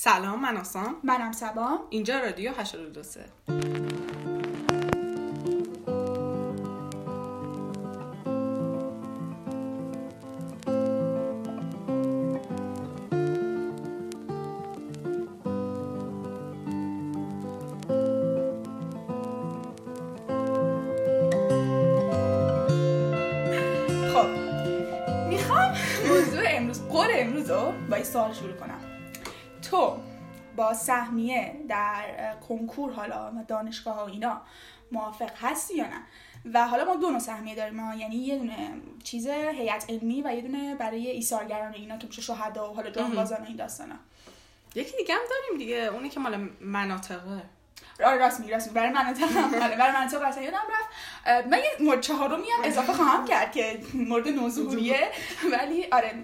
سلام من آسان منم سبا. اینجا رادیو 823 خب می‌خوام موضوع امروز قول امروز رو با این سوال شروع کنم. سهمیه در کنکور حالا و دانشگاه ها اینا موافق هستی یا نه؟ و حالا ما دو نوع سهمیه داریم. ها. یعنی یه دونه چیز هیئت علمی و یه دونه برای ایثارگران اینا که میشه شهدا و حالا جانبازان و این داستانا. یکی دیگه هم داریم دیگه اونی که مال مناطقه. آره راست میگی راست میگی. برای مناطق آره برای مناطق اصلا یادم رفت. من یه مورد چهارمی هم اضافه خواهم کرد که مورد نوظهوریه ولی آره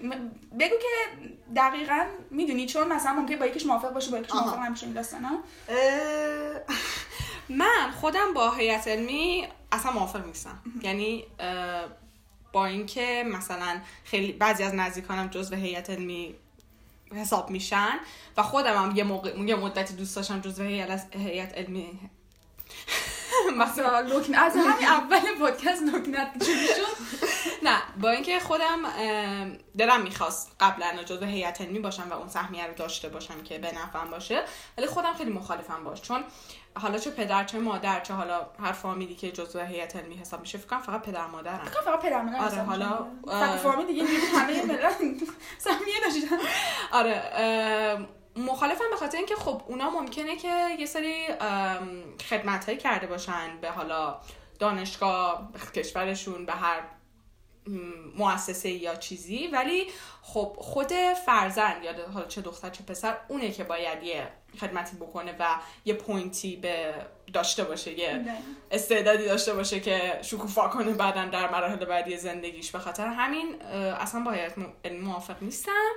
بگو که دقیقا می‌دونی چون مثلا ممکنه با یکیش موافق باشه با یکیش. موافق نمیشه این داستانا من خودم با هیئت علمی اصلا موافق نیستم. یعنی با اینکه مثلا خیلی بعضی از نزدیکانم جزو هیئت علمی حساب میشن و خودم هم یه, موقع، یه مدتی دوست داشتم جزو هیئت علمی مثلا از همین اول پادکست لکنت شد نه با اینکه خودم دلم می‌خواست قبلا جزو هیئت علمی باشم و اون سهمیه رو داشته باشم که به نفعم باشه ولی خودم خیلی مخالفم باش. چون حالا چه پدر چه مادر چه حالا هر فامیلی که جزو هیئت علمی حساب میشه فکر کنم فقط پدر مادرم فکر فقط پدر مادر آره، حالا،. فقط فامیل دیگه اینجوری همه ملت. سهمیه داشتن. آره مخالفم به خاطر اینکه خب اونا ممکنه که یه سری خدمت کرده باشن به حالا دانشگاه به کشورشون به هر مؤسسه یا چیزی ولی خب خود فرزند یا حالا چه دختر چه پسر اونه که باید یه خدمتی بکنه و یه پوینتی به داشته باشه یه نه. استعدادی داشته باشه که شکوفا کنه بعدا در مراحل بعدی زندگیش به خاطر همین اصلا با هیئت علمی موافق نیستم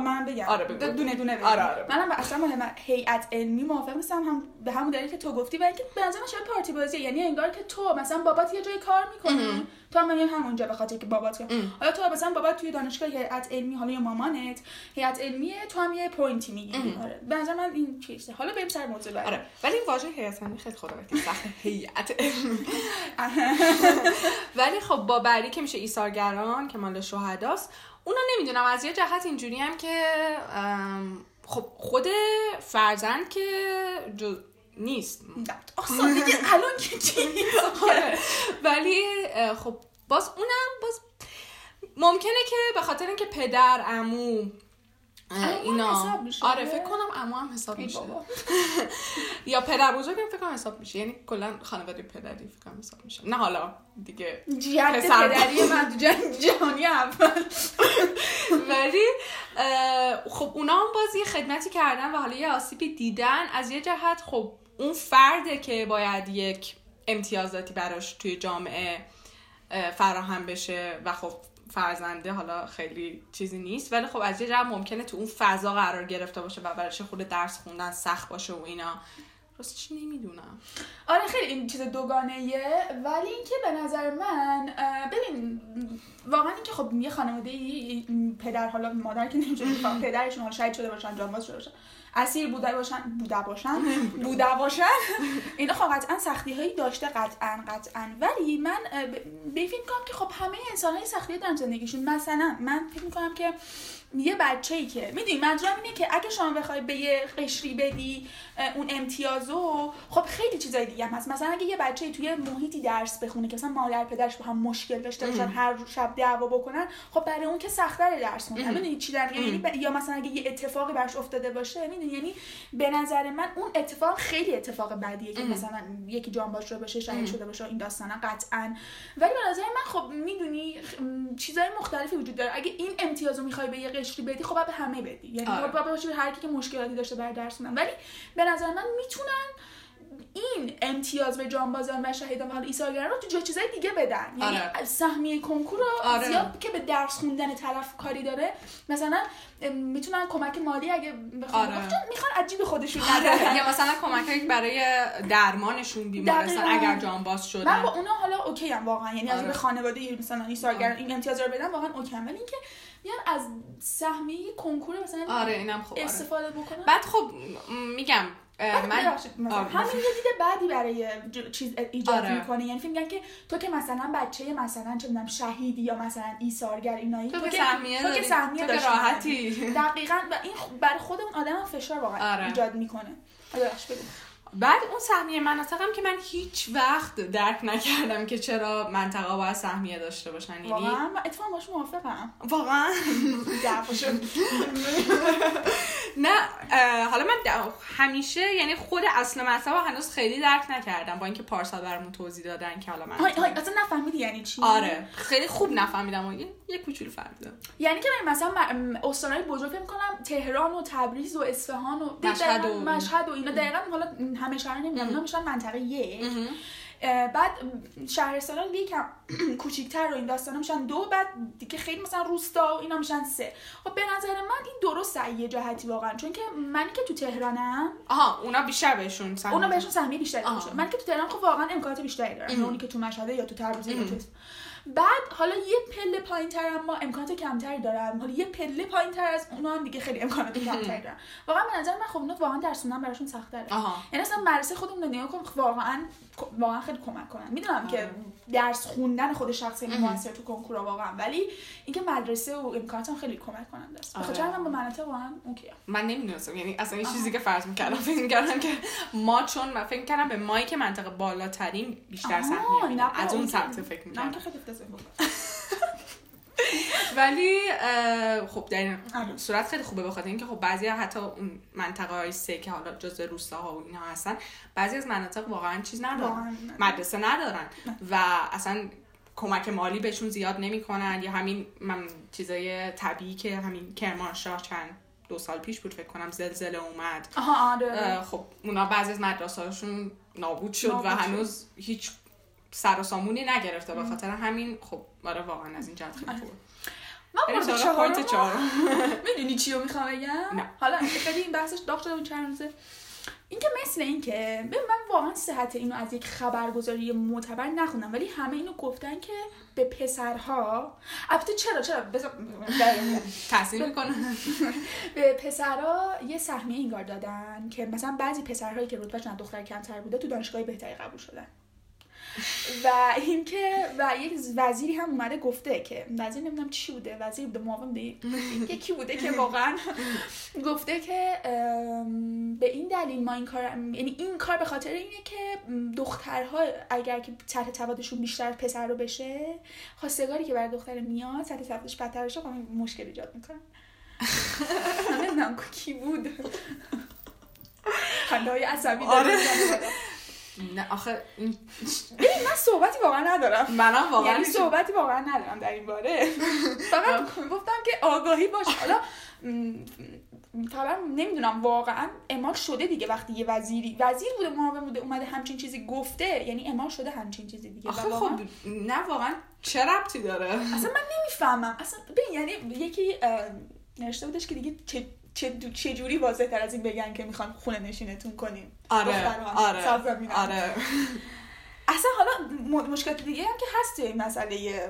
من بگم. آره، بگو. دونه دونه بگم. آره، آره،. منم اصلا مهم هیئت علمی موافق نیستم هم به همون دلیل که تو گفتی ولی که به نظر من شاید پارتی بازیه. یعنی انگار که تو مثلا بابات یه جای کار می‌کنه. تو هم میگم همونجا به خاطر که بابات. حالا تو مثلا بابات توی دانشگاه هیئت علمی حالا یا مامانت هیئت علمیه تو هم یه پوینتی می‌گیری. آره. به نظر من این چیزه. حالا بریم سر موضوع بعدی آره. ولی این واژه هیئت علمی خیلی وکیل سخت هیئت علمی. ولی خب با بعدی که میشه ایثارگران که مال شهداست. اونا نمی‌دونم از یه جهت اینجوری هم که خب خود فرزند که جو نیست. آسان دیگه الان که چی؟ آره. ولی خب باز اونم باز ممکنه که به خاطر اینکه پدر عمو اینا. آره فکر کنم عمو هم حساب میشه. یا پدر بزرگم فکر کنم حساب میشه یعنی کلا خانواده پدری فکر کنم حساب میشه نه حالا دیگه جد. پدری من تو جنگ جهانی اول ولی خب اونا هم باز یه خدمتی کردن و حالا یه آسیبی دیدن از یه جهت خب اون فرده که باید یک امتیازاتی براش توی جامعه اه، فراهم بشه و خب فرزنده حالا خیلی چیزی نیست. ولی خب از یه جهت ممکنه تو اون فضا قرار گرفته باشه و براش خود درس خوندن سخت باشه و اینا. راستش نمی‌دونم. آره خیلی این چیز دوگانه ولی اینکه به نظر من ببین واقعا اینکه خب یه خانواده پدر حالا مادر که بفهم پدرشون حالا شهید شده باشن جانباز شده باشن. اسیر بوده باشن بوده باشن بوده باشن. اینا خب قطعا سختی هایی داشته قطعا قطعا. ولی من به فکر می‌کنم که خب همه انسان های سختی دارن زندگیشون. مثلا من فکر می‌کنم که یه بچه ای که می‌دونی منظورم اینه که اگه شما بخوای به یه قشری بدی اون امتیازو خب خیلی چیزای دیگه هم هست. مثلا اگه یه بچه توی محیطی درس بخونه که مثلا مادر پدرش با هم مشکل داشته باشن هر شب دعوا بکنن خب برای اون که سخت‌تر درس خوندن می‌دونی چی در یعنی یا مثلا اگه یه اتفاقی براش افتاده باشه می‌دونی یعنی به نظر من اون اتفاق خیلی اتفاق بدیه که مثلا یکی جانباز شده باشه شهید شده باشه این داستانا قطعا. ولی به نظر من خب می‌دونی چیزای مختلفی وجود داره. اگه این امتیازو می‌خوای به یه قشری بدی خب به همه بدی. یعنی آره. باشه به هر کی که مشکلاتی داشته برای درس ولی به نظر من می‌تونن این امتیاز به جانبازان و شهیدان و حالا ایثارگران رو تو جای چیزای دیگه بدن یعنی آره. سهمیه کنکور رو آره. زیاد که به درس خوندن طرف کاری داره مثلا ام، می‌تونن کمک مالی اگه بخوان آره. می‌خوان عجیب خودشون ندارن یا مثلا کمک برای درمانشون بیمارستان. اگر جانباز من شدن با اونا حالا اوکی هم واقعا یعنی از آره. به خانواده مثلا ایثارگران این امتیاز رو بدن واقعا اوکی ولی اینکه بیان از سهمیه کنکور مثلا آره اینم خب آره. استفاده بکنن بعد خب میگم من. همین یه دید بعدی برای چیز ایجاد آره. می‌کنه یعنی میگن که تو که مثلا بچه مثلا چه می‌دونم شهیدی یا مثلا ایثارگر اینایی تو که که سهمیه تو که سهمیه تو. راحتی دقیقاً و این خ- برای خود اون آدم هم فشار واقعا آره. ایجاد می‌کنه بگو. بعد اون سهمیه مناطقم که من هیچ وقت درک نکردم که چرا منطقه باید سهمیه داشته باشن یعنی واقعا اتفاقا باش موافقم واقعا دعوا شد. نه اه، حالا من د- همیشه یعنی خود اصل مطلب هنوز خیلی درک نکردم با اینکه پارسال برامون توضیح دادن که حالا من های های اصلا نفهمیدی یعنی چی؟ آره خیلی خوب نفهمیدم و یه, کوچولو فهمیدم. یعنی که ببین مثلا استانهای بزرگ فکر می‌کنم تهران و تبریز و اصفهان و مشهد و- مشهد و اینا دقیقا حالا همه شهر نمی‌دونم اینا میشن منطقه یک. بعد شهرستان یکم کوچیکتر و این داستان میشن. دو بعد دیگه خیلی مثلا روستا و اینا میشن. سه. خب به نظر من این درسته یه جهتی واقعا. چون که منی که تو تهرانم آها اونا بیشتر بهشون سهمیه اونا بهشون سهمیه بیشتری. میشه. من که تو تهران خب واقعا امکانات بیشتری دارم اونی که تو مشهده یا تو تبریز یا تو بعد حالا یه پله پایین تر ما امکانات کمتری دارم. حالا یه پله پایین تر از اونا هم دیگه خیلی امکانات کمتری دارم. واقعا به نظر من خب اونا واقعا درس خوندن براشون سخت‌تره آها. یعنی اصلا مدرسه خودمون نگاه کن واقعا واقعا خیلی کمک کنن. می‌دونم که آره. درس خوندن خود شخص موثر تو کنکور واقعا ولی اینکه مدرسه و امکانات هم خیلی کمک کننده است آره. بخاطر من با مناطق واقعا اوکی. من نمی‌دونستم. یعنی اصلا این چیزی که فرض می‌کردم فکر می‌کردم که ما چون من فکر می‌کردم به مایی که منطقه بالاترین بیشتر نه، از اون. سمت فکر می‌کردم. بودم. ولی خب در این آره. صورت خیلی خوبه بخاطر اینکه خب بعضی حتی اون منطقه های سه که حالا جزء روستاها و اینها هستن بعضی از مناطق واقعا چیز ندارن. مدرسه ندارن و اصلا کمک مالی بهشون زیاد نمی‌کنن یا همین من چیزای طبیعی که همین کرمانشاه چند دو سال پیش بود فکر کنم زلزله اومد آره اه، خب اونا بعضی از مدرسه هاشون نابود شد نابود و شد. هنوز هیچ سر و سامونی نگرفته به خاطر همین خب آره واقعا از این جهت خیلی آره. خوبه. من مورد چهارم چهارم. می‌دونی چی رو می‌خوام بگم؟ نه. حالا خیلی این بحثش داغ شده بود چند روزه. این که مثل این که ببین من واقعا صحت اینو از یک خبرگزاری معتبر نخوندم ولی همه اینو گفتن که به پسرها البته چرا چرا؟ بذار تاثیر می‌کنه به پسرها یه سهمیه انگار دادن که مثلا بعضی پسرهایی که رتبهشون از دختر کمتر بوده تو دانشگاه بهتری قبول شدن. و اینکه و یک وزیری هم اومده گفته که وزیر نمی‌دونم چی بوده وزیر بوده معاون بوده یکی بوده که واقعا گفته که به این دلیل ما این کار یعنی این کار به خاطر اینه که دخترها اگر که سطح سوادشون بیشتر پسر رو بشه خواستگاری که برای دختر میاد سطح سوادش بدتر بشه خب مشکل ایجاد می‌کنه. نمی‌دونم کی بود. خنده های عصبی آره. نه آخه این ببین من صحبتی واقعا ندارم. منم واقعا یعنی صحبتی واقعا ندارم در این باره. فقط گفتم که آگاهی باشه حالا خبر نمی‌دونم واقعا اعمال شده دیگه وقتی یه وزیری وزیر بوده معاون بوده اومده همچین چیزی گفته. یعنی اعمال شده همچین چیزی دیگه. آخه واقعا- خب نه واقعا چه ربطی داره؟ اصلا من نمی‌فهمم. اصلا ببین یعنی یکی نوشته بودش که دیگه چه چه, چه جوری واضح تر از این بگن که می‌خوان خونه نشینتون کنیم آره آره. آره اصلا حالا م- مشکلات دیگه هم که هست این مسئله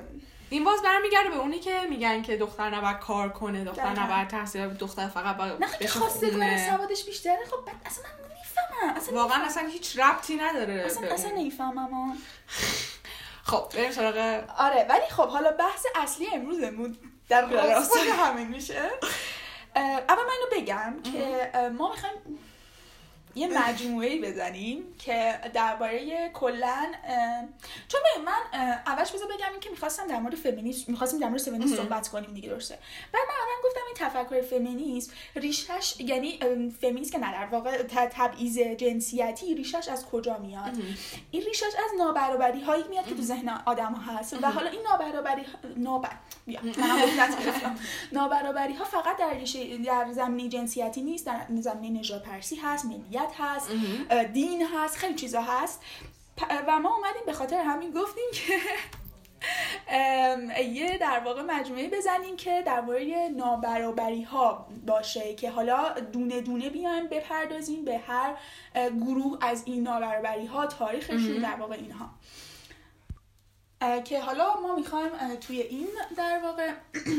این باز برمیگرده به اونی که میگن که دختر نباید کار کنه دختر. نباید تحصیل دختر فقط باید نه خیلی خواستگار خونه. سوادش بیشتره خب بعد اصلا من نمی‌فهمم اصلا واقعا اصلا هیچ ربطی نداره اصلا, اصلا. نمی‌فهمم. خب بریم سراغ آره ولی خب حالا بحث اصلی امروزمون در راستای همین میشه اول من اینو بگم که ما می‌خوایم یه مجموعه بزنیم که درباره کلا چون ببین من اولش بذار بگم این که می‌خواستم در مورد فمینیسم می‌خواستیم در مورد فمینیسم صحبت کنیم دیگه درسته؟ بعد من تفکر فمینیسم ریشش یعنی فمینیسم که نه در واقع تبعیض جنسیتی ریشش از کجا میاد؟ این ریشش از نابرابری هایی میاد که تو ذهن آدم ها هست و حالا این نابرابری نابر... نابرابری ها فقط در ریشه در زمینه جنسیتی نیست در زمینه نژاد پرسی هست ملیت هست دین هست خیلی چیزا هست. و ما اومدیم به خاطر همین گفتیم که یه در واقع مجموعه بزنیم که درباره نابرابری ها باشه که حالا دونه دونه بیایم بپردازیم به هر گروه از این نابرابری ها تاریخشون در واقع اینها. که حالا ما می‌خوایم توی این در واقع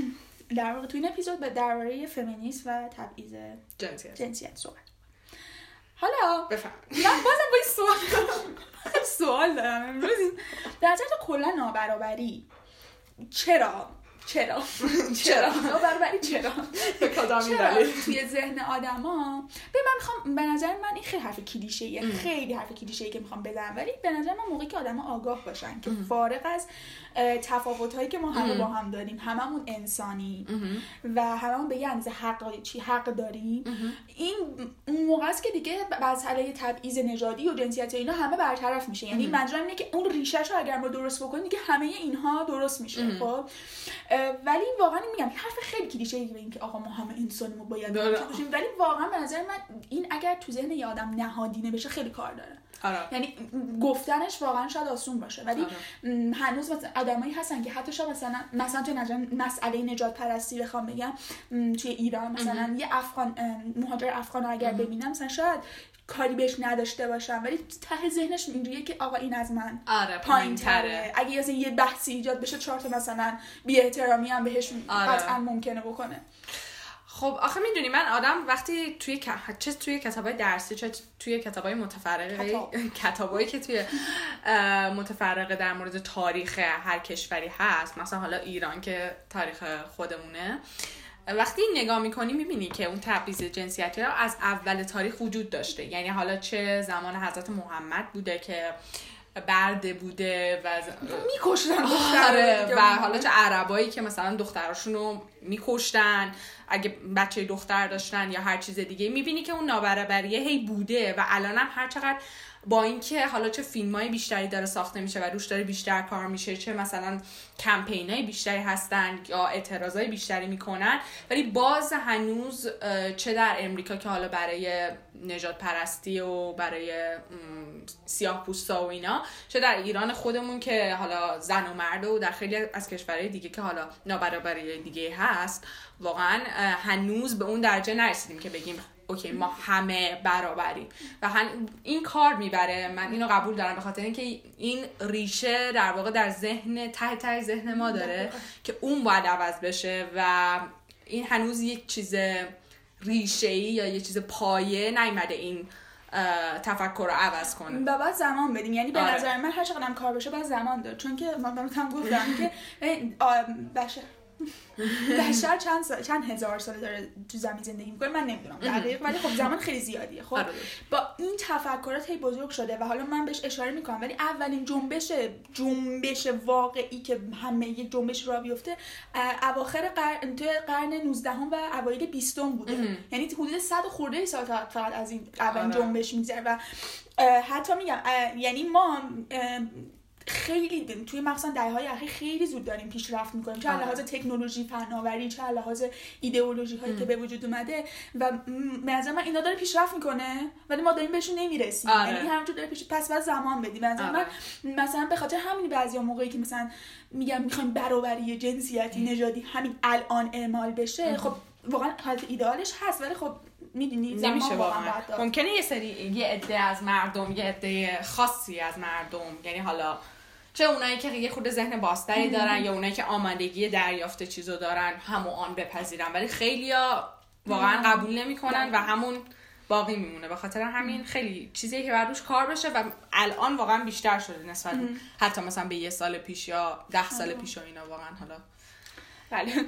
در واقع توی این اپیزود به درباره فمینیسم و تبعیض جنسیت. جنسیت صحبت حالا بفهم من بازم با این سوال سوال دارم امروز. در نظر کلا نابرابری چرا؟ چرا؟ چرا؟ نابرابری چرا؟ توی ذهن آدما؟ به من می‌خوام به نظر من این خیلی حرف کلیشه. خیلی حرف کلیشه که می‌خوام بزنم. ولی به نظر من موقعی که آدما آگاه باشن که فارغ از تفاوت هایی که ما همه. با هم داریم هممون انسانی. و هممون به یه اندازه حق چی حق داریم. این اون موقع است که دیگه مسئله تبعیض نژادی و جنسیت و اینا همه برطرف میشه یعنی. منظورم اینه که اون ریشهش رو اگر ما درست بکنیم دیگه همه اینها درست میشه. خب ولی واقعا میگم حرف خیلی کلیشه ای به این که آقا ما همه انسانیم و باید ولی واقعا به نظر من این اگر تو ذهن یه آدم نهادینه بشه خیلی کار داره آره. یعنی گفتنش واقعا شاید آسون باشه. ولی آره. هنوز مثلا آدمایی هستن که حتی شاید مثلا مثلا تو نظر مسئله نجات پرستی بخوام بگم توی ایران مثلا یه افغان مهاجر افغان رو اگر. ببینم مثلا شاید کاری بهش نداشته باشم. ولی ته ذهنش اینجوریه که آقا این از من. آره پایین تره اگه مثلا یه بحثی ایجاد بشه چهار تا مثلا بی احترامی هم بهش آره. قطعا ممکنه بکنه. خب آخه می‌دونی من آدم وقتی توی چه توی کتابای درسی چه توی کتابای متفرقه کتاب. کتابایی که توی متفرقه در مورد تاریخ هر کشوری هست. مثلا حالا ایران که تاریخ خودمونه. وقتی نگاه می‌کنی می‌بینی که اون تبعیض جنسیتی رو از اول تاریخ وجود داشته. یعنی حالا چه زمان حضرت محمد بوده که برده بوده و ز- میکشتن آره و حالا چه عربایی که مثلا دختراشون رو میکشتن. اگه بچه دختر داشتن یا هر چیز دیگه می‌بینی که اون نابرابریه هی بوده و الان هم هر چقدر با اینکه حالا چه فیلم های بیشتری داره ساخته میشه و روش داره بیشتر کار میشه چه مثلا کمپین های بیشتری هستن یا اعتراض های بیشتری می‌کنن ولی باز هنوز چه در امریکا که حالا برای نجات پرستی و برای سیاه پوستا و اینا چه در ایران خودمون که حالا زن و مرد و در خیلی از کشورهای دیگه که حالا نابرابری دیگه هست واقعا هنوز به اون درجه نرسیدیم که بگیم اوکی ما همه برابریم. و هن این کار می‌بره. من اینو قبول دارم. به خاطر اینکه این ریشه در واقع در ذهن ته ته ذهن ما داره که اون باید عوض بشه و این هنوز یک چیز ریشه ای یا یک چیز پایه نیومده این تفکر رو عوض کنه. و باید زمان بدیم. یعنی به آره. نظر من هر چقدر کار بشه باید زمان داد چون که من براتون گفتم که آ، بشر چند سال چند هزار ساله داره تو زمین زندگی می‌کنه من نمی‌دونم دقیق ولی خب زمان خیلی زیادیه خب آره. با این تفکرات هی بزرگ شده و حالا من بهش اشاره می‌کنم ولی اولین جنبش جنبش واقعی که همه یه جنبش را بیفته اواخر قرن توی قرن 19 و اوایل 20 بوده. یعنی حدود 100 خورده سال فقط از این اولین آره. جنبش میگذره و حتی میگم یعنی ما خیلی توی مخصوصا دهه های اخیر خیلی زود داریم پیشرفت می‌کنیم چه آره. لحاظ تکنولوژی فناوری چه لحاظ ایدئولوژی هایی که به وجود اومده و م، به نظر من اینا داره پیشرفت می‌کنه ولی ما داریم بهشون نمی‌رسیم آره. یعنی همونجور داره پیش پس باید زمان بدیم به نظر آره. من مثلا به خاطر همین بعضی موقعی که مثلا میگم می‌خوایم برابری جنسیتی نژادی همین الان اعمال بشه خب واقعا حالت ایدئالش هست ولی خب می‌دونی نمیشه واقعا. ممکنه یه سری یه عده از مردم یه عده خاصی از مردم یعنی حالا چه اونایی که یه خود ذهن بازتری دارن یا اونایی که آمادگی دریافت چیزو دارن همون آن بپذیرن. ولی خیلیا واقعا قبول نمی‌کنن و همون باقی میمونه. به خاطر همین خیلی چیزی که بر روش کار بشه و الان واقعا بیشتر شده نسبت حتی مثلا به یه سال پیش یا ده سال پیش و اینا واقعا حالا. بله.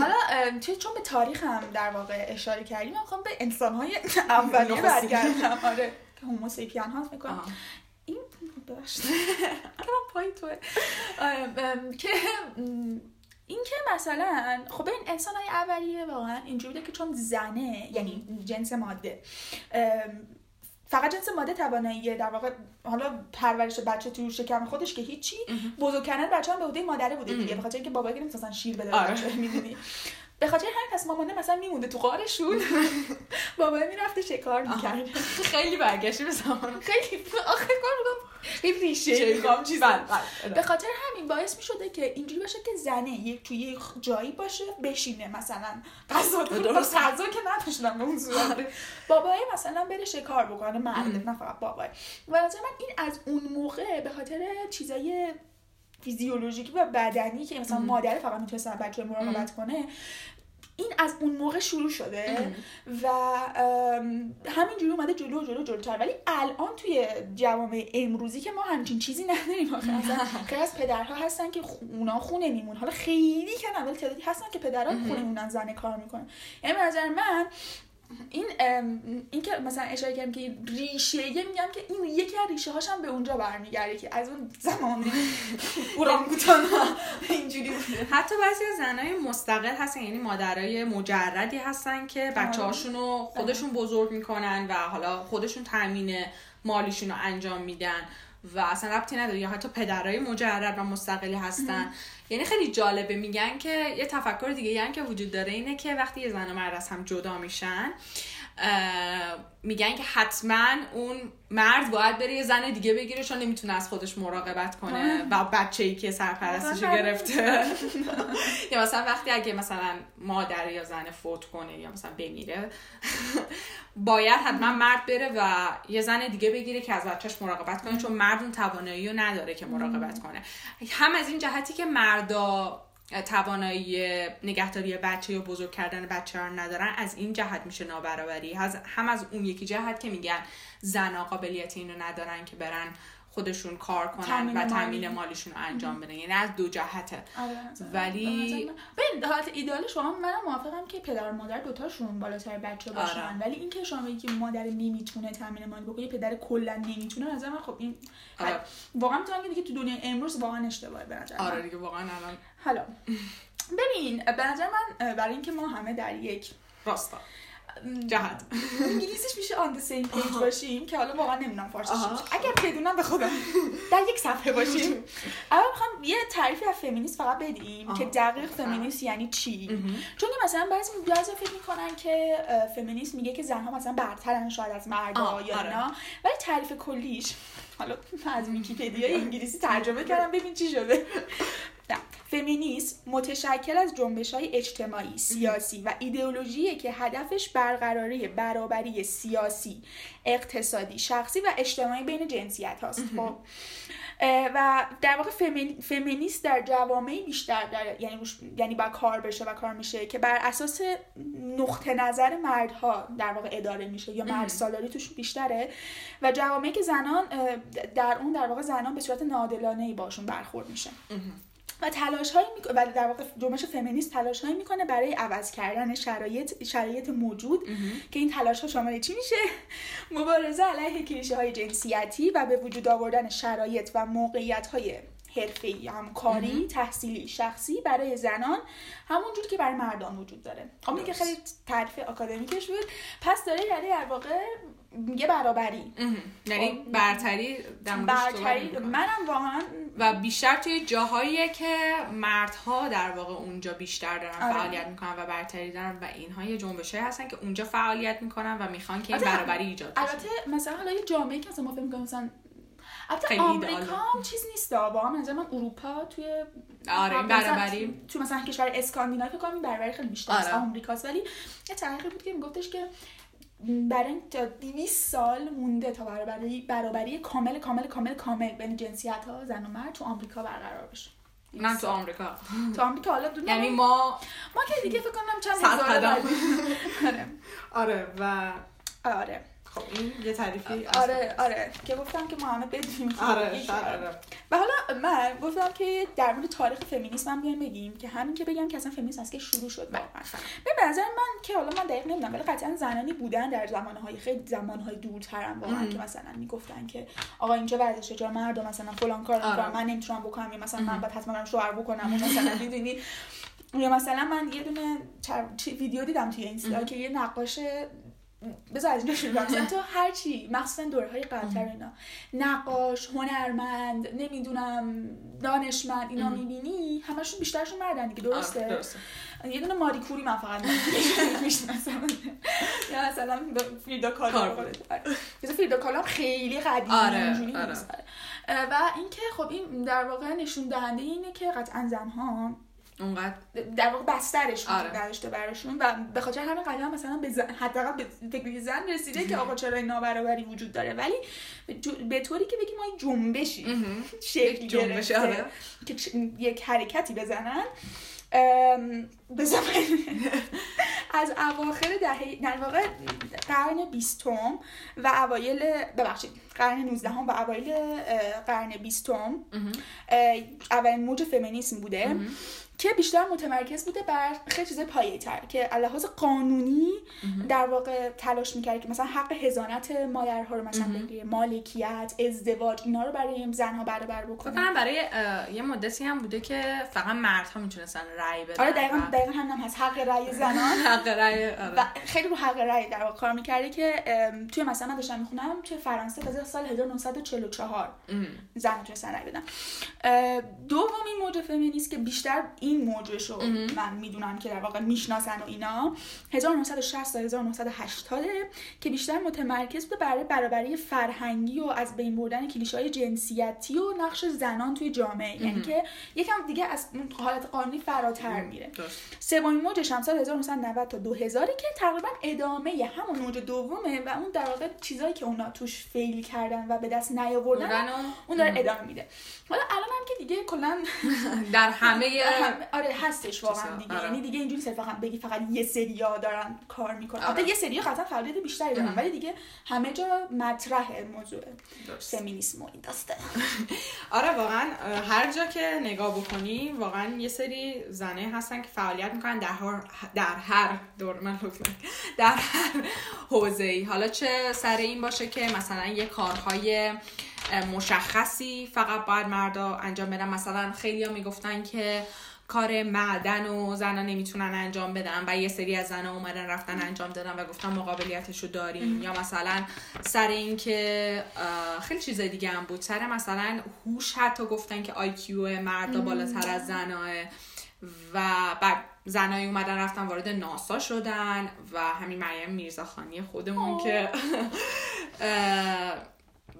حالا توی چون به تاریخ هم در واقع اشاره کردیم من می‌خوام به انسان های اولیه. برگردم. آره. که هوموسیپین هاست می‌کنم ببخشید کنم پای توه. که این که مثلا خب این انسان های اولیه واقعا اینجوری بوده که چون زنه یعنی جنس ماده. فقط جنس ماده توانایی در واقع حالا پرورش بچه تو شکم خودش که هیچی بزرگ کردن بچه هم به عهده مادره بوده دیگه ام. به خاطر اینکه بابا که نمی‌تونستن شیر بده آره. بچه می‌دونی؟ به خاطر همین پس مامانه مثلا میمونده تو غارشون. بابا می‌رفته شکار می‌کرد. خیلی برگشتی به زمان. خیلی. آخه کار بودم خیلی ریشه می‌خوام. چیز به خاطر همین باعث می‌شده که اینجوری باشه که زنه یک توی یک جایی باشه بشینه مثلا. غذا درست. غذا که نداشتم به اون صورت. بابای مثلا بره شکار بکنه مرد نه فقط بابای. و من این از اون موقع به خاطر چیزای فیزیولوژیکی و بدنی که مثلا مادر فقط می‌تونست بچه مراقبت کنه این از اون موقع شروع شده و همینجوری اومده جلو جلو جلوتر. ولی الان توی جوامع امروزی که ما همچین چیزی نداریم آخه. خیلی از پدرها هستن که اونا خونه میمون. حالا خیلی که ولی تعدادی هستن که پدرها خونه میمونن زن کار می‌کنن. یعنی نظر من این این که مثلا اشاره کردم که ریشه میگم که این یکی از ریشه هاشم به اونجا برمیگرده که از اون زمان اورانگوتان اینجوری بوده حتی بعضی از زنای مستقل هستن یعنی مادرای مجردی هستن که بچه هاشون رو خودشون بزرگ می‌کنن و حالا خودشون تامین مالیشون رو انجام میدن. و اصلا ربطی نداره. یا حتی پدرای مجرد و مستقلی هستن. یعنی خیلی جالبه. میگن که یه تفکر دیگه یعنی که وجود داره اینه که وقتی یه زن و مرد از هم جدا میشن میگن که حتما اون مرد باید بره یه زن دیگه بگیره چون نمی‌تونه از خودش مراقبت کنه و بچه ای که سرپرستش گرفته. یا مثلا وقتی اگه مثلا مادر یا زن فوت کنه یا مثلا بمیره باید حتما مرد بره و یه زن دیگه بگیره که از بچهش مراقبت کنه چون مرد اون توانایی رو نداره که مراقبت کنه. هم از این جهتی که مردا توانایی نگهداری بچه یا بزرگ کردن بچه رو ندارن از این جهت میشه نابرابری. هم از اون یکی جهت که میگن زن قابلیت اینو ندارن که برن خودشون کار کنن و تامین مالیشون انجام بدن. یعنی از دو جهته. آره، ولی ببین حالت ایدال شما منم موافقم که پدر و مادر دوتاشون بالاتر بچه باشن. آره. ولی اینکه شما که مادر نمی‌تونه تامین مالی بکنه پدر کلا نمی‌تونه از من خب این آره. واقعا می‌تونم که دیگه تو دنیای امروز واقعا اشتباهه به نظر آره دیگه واقعا الان حالا ببین به نظر من برای اینکه ما همه در یک راستا. جهت. انگلیسیش میشه آن سیم پیج باشیم که حالا واقعا نمی‌دونم فارسیش اگر بدونم به خودم در یک صفحه باشیم. اول می‌خوام یه تعریفی از فمینیست فقط بدیم که دقیق فمینیست یعنی چی. چون مثلا بعضی بعضی فکر می‌کنن که فمینیست میگه که زنها مثلا برترن شاید از مردا یا آره. نه ولی تعریف کلیش حالا از ویکی‌پدیا انگلیسی ترجمه کردم ببین چی شده. فمینیسم متشکل از جنبش های اجتماعی، سیاسی و ایدئولوژی که هدفش برقراری برابری سیاسی، اقتصادی، شخصی و اجتماعی بین جنسیت هاست خب. و در واقع فمینیست در جوامعی بیشتر در یعنی یعنی با کار بشه و کار میشه که بر اساس نقطه نظر مردها در واقع اداره میشه یا مرد سالاری توش بیشتره. و جوامعی که زنان در اون در واقع زنان به صورت نادلانه ای باشون برخورد میشه. و تلاش هایی و در واقع جنبش فمینیست تلاش هایی می‌کنه برای عوض کردن شرایط شرایط موجود که این تلاش ها شامل چی میشه؟ مبارزه علیه کلیشه های جنسیتی و به وجود آوردن شرایط و موقعیت های حرفه‌ای هم کاری تحصیلی شخصی برای زنان همونجور که برای مردان وجود داره. خب که خیلی تعریف آکادمیکش بود. پس داره یعنی در واقع میگه برابری. یعنی خب، برتری برتری. منم واقعا و بیشتر توی جاهایی که مردها در واقع اونجا بیشتر دارن آره. فعالیت می‌کنن و برتری دارن و اینها یه جنبشه هستن که اونجا فعالیت می‌کنن و می‌خوان که این برابری ایجاد بشه. البته مثلا حالا یه جامعه که ما فکر می‌کنم مثلا البته آمریکا هم چیز نیست واقعا من من اروپا توی آره این برابری. تو مثلا کشور اسکاندیناوی فکر کنم برابری خیلی بیشتر آره. آمریکاست. ولی یه تحقیقی بود که میگفتش که برای تا 200 سال مونده تا برابری برابری کامل کامل کامل کامل بین جنسیت ها زن و مرد تو آمریکا برقرار بشه. نه تو آمریکا. تو آمریکا حالا دونه یعنی ما ما که دیگه فکر کنم چند هزار آره. آره و آره. خب این یه تعریفی آره آره که گفتم که ما همه بدونیم آره آره. و حالا من گفتم که در مورد تاریخ فمینیسم هم بیایم بگیم که همین که بگم که اصلا فمینیسم از که شروع شد. واقعا. به نظر من که حالا من دقیق نمی‌دونم ولی قطعا زنانی بودن در زمانهای خیلی زمانهای دورترم واقعا که مثلا می‌گفتن که آقا اینجا ورزشه جا مردم مثلا فلان کار آره. من نمی‌تونم بکنم یا مثلا من باید حتما شوهر بکنم مثلا می‌دونی؟ یا مثلا من یه دونه ویدیو دیدم توی اینستا که یه نقاش بذار از اینجا شروع کنم. تو هر چی مخصوصا دوره های قبلتر اینا نقاش هنرمند نمی‌دونم دانشمند اینا می‌بینی همشون بیشترشون مردن دیگه درسته؟ آره، درسته. یه دونه ماری کوری من فقط می‌شناسم. یا مثلا فریدا کالا کار آره. فریدا کالا هم خیلی قدیمی آره، و اینکه خب این در واقع نشون دهنده اینه که قطعا زنها اونقدر در واقع بسترش آره. نداشته براشون و به خاطر همین قضیه هم مثلا به زن حداقل به فکر زن رسیده که آقا چرا این نابرابری وجود داره؟ ولی به طوری که بگیم ما این جنبشی شکل جنبش، آره. که یک حرکتی بزنن. از اواخر دهه در واقع قرن بیستم و اوایل ببخشید قرن 19 و اوایل قرن بیستم اولین موج فمینیسم بوده. که بیشتر متمرکز بوده بر خیلی چیزای پایه تر که لحاظ قانونی در واقع تلاش می‌کرد که مثلا حق هزانت مادرها رو مثلا بگیره مالکیت ازدواج اینا رو برای زنها برابر بکنه. کنم برای یه مدتی هم بوده که فقط مردها می‌تونستن رأی بدن. آره دقیقا دقیقا هم هست. حق رأی زنان. حق رأی آره. و خیلی رو حق رأی در واقع کار می‌کرده که توی مثلا من داشتم می‌خونم توی فرانسه تازه سال 1944 ام. زن می‌تونستن رأی بدن. دومین موج فمینیست که بیشتر این موجش رو من می‌دونم که در واقع می‌شناسن و اینا. 1960 تا 1980 که بیشتر متمرکز بوده برای برابری فرهنگی و از بین بردن کلیشه های جنسیتی و نقش زنان توی جامعه. یعنی که یکم دیگه از حالت قانونی فراتر میره. سومین موجش هم سال 1990 تا 2000 که تقریبا ادامه همون موج دومه و اون در واقع چیزایی که اونا توش فیل کردن و به دست نیاوردن اون داره ادامه میده. حالا الان هم که دیگه کلا در همه هم- آره هستش واقعا دیگه آره. یعنی دیگه اینجوری صرفا فقط بگی فقط یه سریا دارن کار می‌کنن آره. البته یه سریا قطعا فعالیت بیشتری دارن ولی دیگه همه جا مطرح موضوع. فمینیسم و این داسته آره واقعا هر جا که نگاه بکنی واقعا یه سری زنه هستن که فعالیت می‌کنن در هر در هر دور من. در هر حوزه ای حالا چه سر این باشه که مثلا یه کارهای مشخصی فقط باید مردا انجام بدن مثلا خیلی ها می‌گفتن که کار معدن و زنها نمی‌تونن انجام بدن و یه سری از زنها اومدن رفتن انجام دادن و گفتن مقابلیتش رو داریم. یا مثلا سر این که اه، خیلی چیز دیگه هم بود. سر مثلا هوش حتی گفتن که آیکیو مردا بالاتر از زناه و بعد زنایی اومدن رفتن وارد ناسا شدن و همین مریم میرزاخانی خودمون که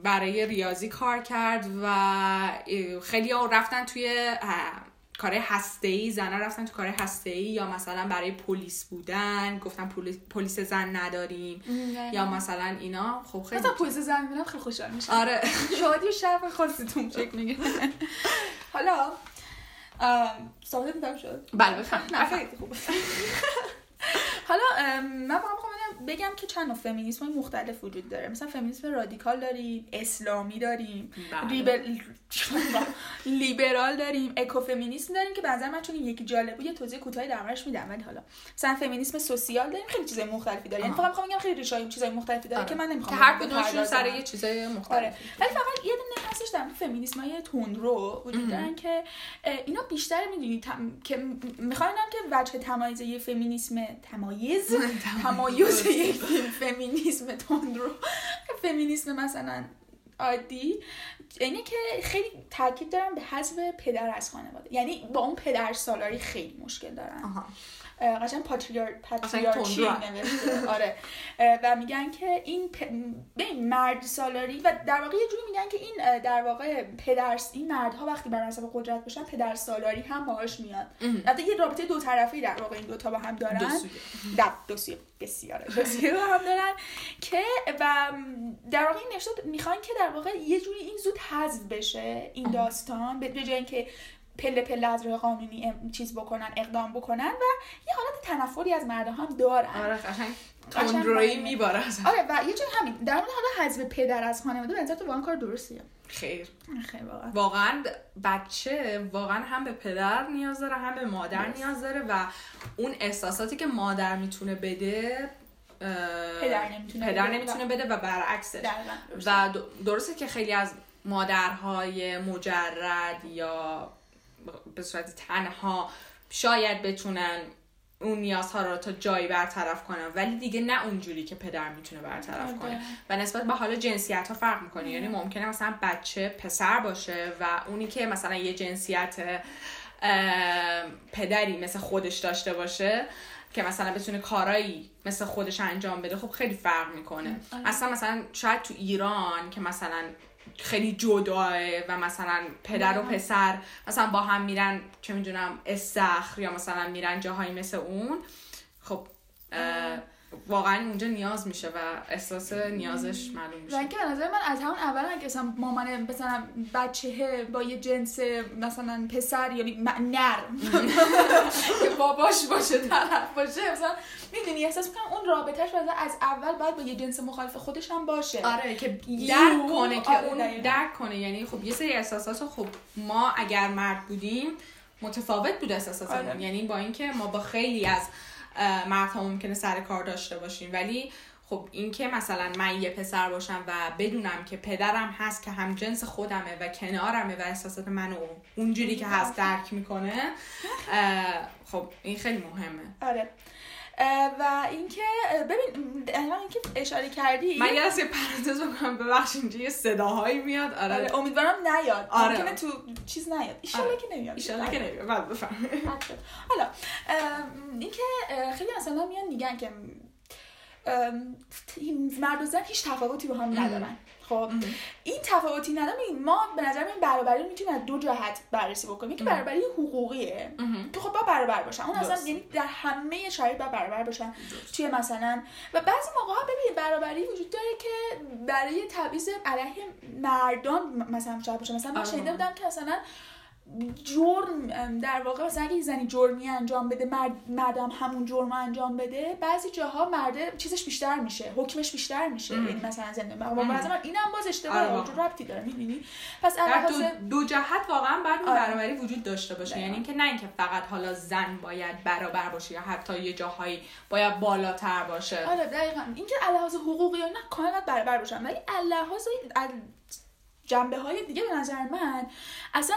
برای ریاضی کار کرد و خیلی ها رفتن توی کار هسته ای زنا رفتن تو کار هسته ای یا مثلا برای پلیس بودن گفتن پلیس, پلیس زن نداریم یا مثلا اینا. خب خیلی مثلا پویز زن می‌بینم خیلی خوشحال میشم آره. شادی و شرف خاصتون شکل می‌گیره. حالا صحبت میدم شد. بله بفهم. نه خیلی خوب. حالا من واقعا می‌خوام بگم- که چند فمینیسم مختلف وجود داره. مثلا فمینیسم رادیکال داریم اسلامی داریم بله. ریبل... لیبرال داریم اکوفمینیسم داریم که به نظر من چون این یکی جالب بود یه توضیح کوتاهی دربارش میدم ولی حالا. مثلا فمینیسم سوسیال داریم خیلی چیزای مختلفی داره یعنی. فقط می‌خوام بگم خیلی ریشای چیزای مختلفی داره آره. که من که نمی‌خوام هر کدومشون سر. یه چیزای آره. مختلف ولی فقط یه دونه هستش در فمینیسم های تندرو وجود دارن که اینا بیشتر می‌دونی که می‌خوام که وجه تمایز یه فمینیسم تمایز تمایز. یک فمینیسم تندرو فمینیسم مثلا عادی اینه که خیلی تاکید دارن به حذف پدر از خانواده. یعنی با اون پدر سالاری خیلی مشکل دارن آها. قشنگ پاتریار تندرو. نوشته. آره. و میگن که این پ... مرد سالاری و در واقع یه جوری میگن که این در واقع پدر این مردها وقتی بر منصب قدرت باشن پدر سالاری هم باهاش میاد. البته یه رابطه دو طرفه در واقع این دوتا با هم دارن. دو سویه. دو سویه. بسیار دو سویه با هم دارن که و در واقع این نشد می‌خوان که در واقع یه جوری این زود حذف بشه این داستان به جای اینکه پله پله از راه قانونی چیز بکنن اقدام بکنن و یه حالت تنفری از مردا هم دارن آره قشنگ. میباره. آره و یه جای همین در مورد حالا حذف پدر از خانواده به نظر تو واقعا کار درستیه خیر خیلی واقعا واقعا بچه واقعا هم به پدر نیاز داره هم به مادر نیاز داره و اون احساساتی که مادر می‌تونه بده پدر نمی‌تونه پدر بده. نمی‌تونه بده و برعکسش. و درسته که خیلی از مادرهای مجرد یا به صورت تنها شاید بتونن اون نیازها رو تا جایی برطرف کنن ولی دیگه نه اونجوری که پدر می‌تونه برطرف آره. کنه و نسبت به حالا جنسیت ها فرق می‌کنه یعنی ممکنه مثلا بچه پسر باشه و اونی که مثلا یه جنسیت پدری مثل خودش داشته باشه که مثلا بتونه کارایی مثل خودش انجام بده خب خیلی فرق می‌کنه آره. اصلا مثلا شاید تو ایران که مثلا خیلی جداه و مثلا پدر و. پسر مثلا با هم میرن چه می‌دونم استخر یا مثلا میرن جاهایی مثل اون خب واقعا اونجا نیاز میشه و احساس نیازش معلوم و میشه اینکه به نظر من از همون اول که مثلا مامانه مثلا بچه با یه جنس مثلا پسر یعنی نر که باباش باشه طرف باشه مثلا می‌دونی احساس می‌کنم اون رابطهش از اول باید با یه جنس مخالف خودش هم باشه آره که درک کنه که آره، اون. درک کنه یعنی خب یه سری احساسات خب ما اگر مرد بودیم متفاوت بود احساساتمون آره. یعنی با اینکه ما با خیلی از مردها ممکنه سر کار داشته باشیم ولی خب اینکه مثلا من یه پسر باشم و بدونم که پدرم هست که هم جنس خودمه و کنارمه و احساسات منو اونجوری که هست درک می‌کنه خب این خیلی مهمه. آره. و اینکه ببین الان اینکه اشاره کردی من یه از یه پرانتز بکنم ببخشید اینجا یه صداهایی میاد. آره. آره امیدوارم نیاد. آره. ممکنه تو چیز نیاد. ایشالله آره. که نمیاد. ایشالله که نمیاد. بعد بفهم. حالا اینکه خیلی مثلا میان میگن که مرد و زن هیچ تفاوتی با هم ندارن. خب این تفاوتی ندارن. ببین، ما به نظر من برابری رو می‌تونیم از دو جهت بررسی بکنیم. یکی برابری حقوقیه که خب با برابر باشن. اون اصلا. یعنی در همه شرایط با برابر باشن. توی مثلا و بعضی موقع ها ببین برابری وجود داره که برای تبعیض علیه مردان مثلا شاید باشه. مثلا من آره. شنیده بودم که مثلا جرم در واقع مثلا اگه یه زنی جرمی انجام بده مرد مردم همون جرم انجام بده بعضی جاها مرده چیزش بیشتر میشه حکمش بیشتر میشه ام. یعنی مثلا زنده اینم باز آره، اشتباهه. چون ربطی داره می‌دونی پس دو, دو جهت واقعا باید این آره. برابری وجود داشته باشه دقیقاً. یعنی اینکه نه اینکه فقط حالا زن باید برابر باشه یا حتی یه جاهایی باید بالاتر باشه آره دقیقا اینکه لحاظ حقوقی نه کاملا برابر باشن ولی لحاظ جنبه های دیگه به نظر من اصلا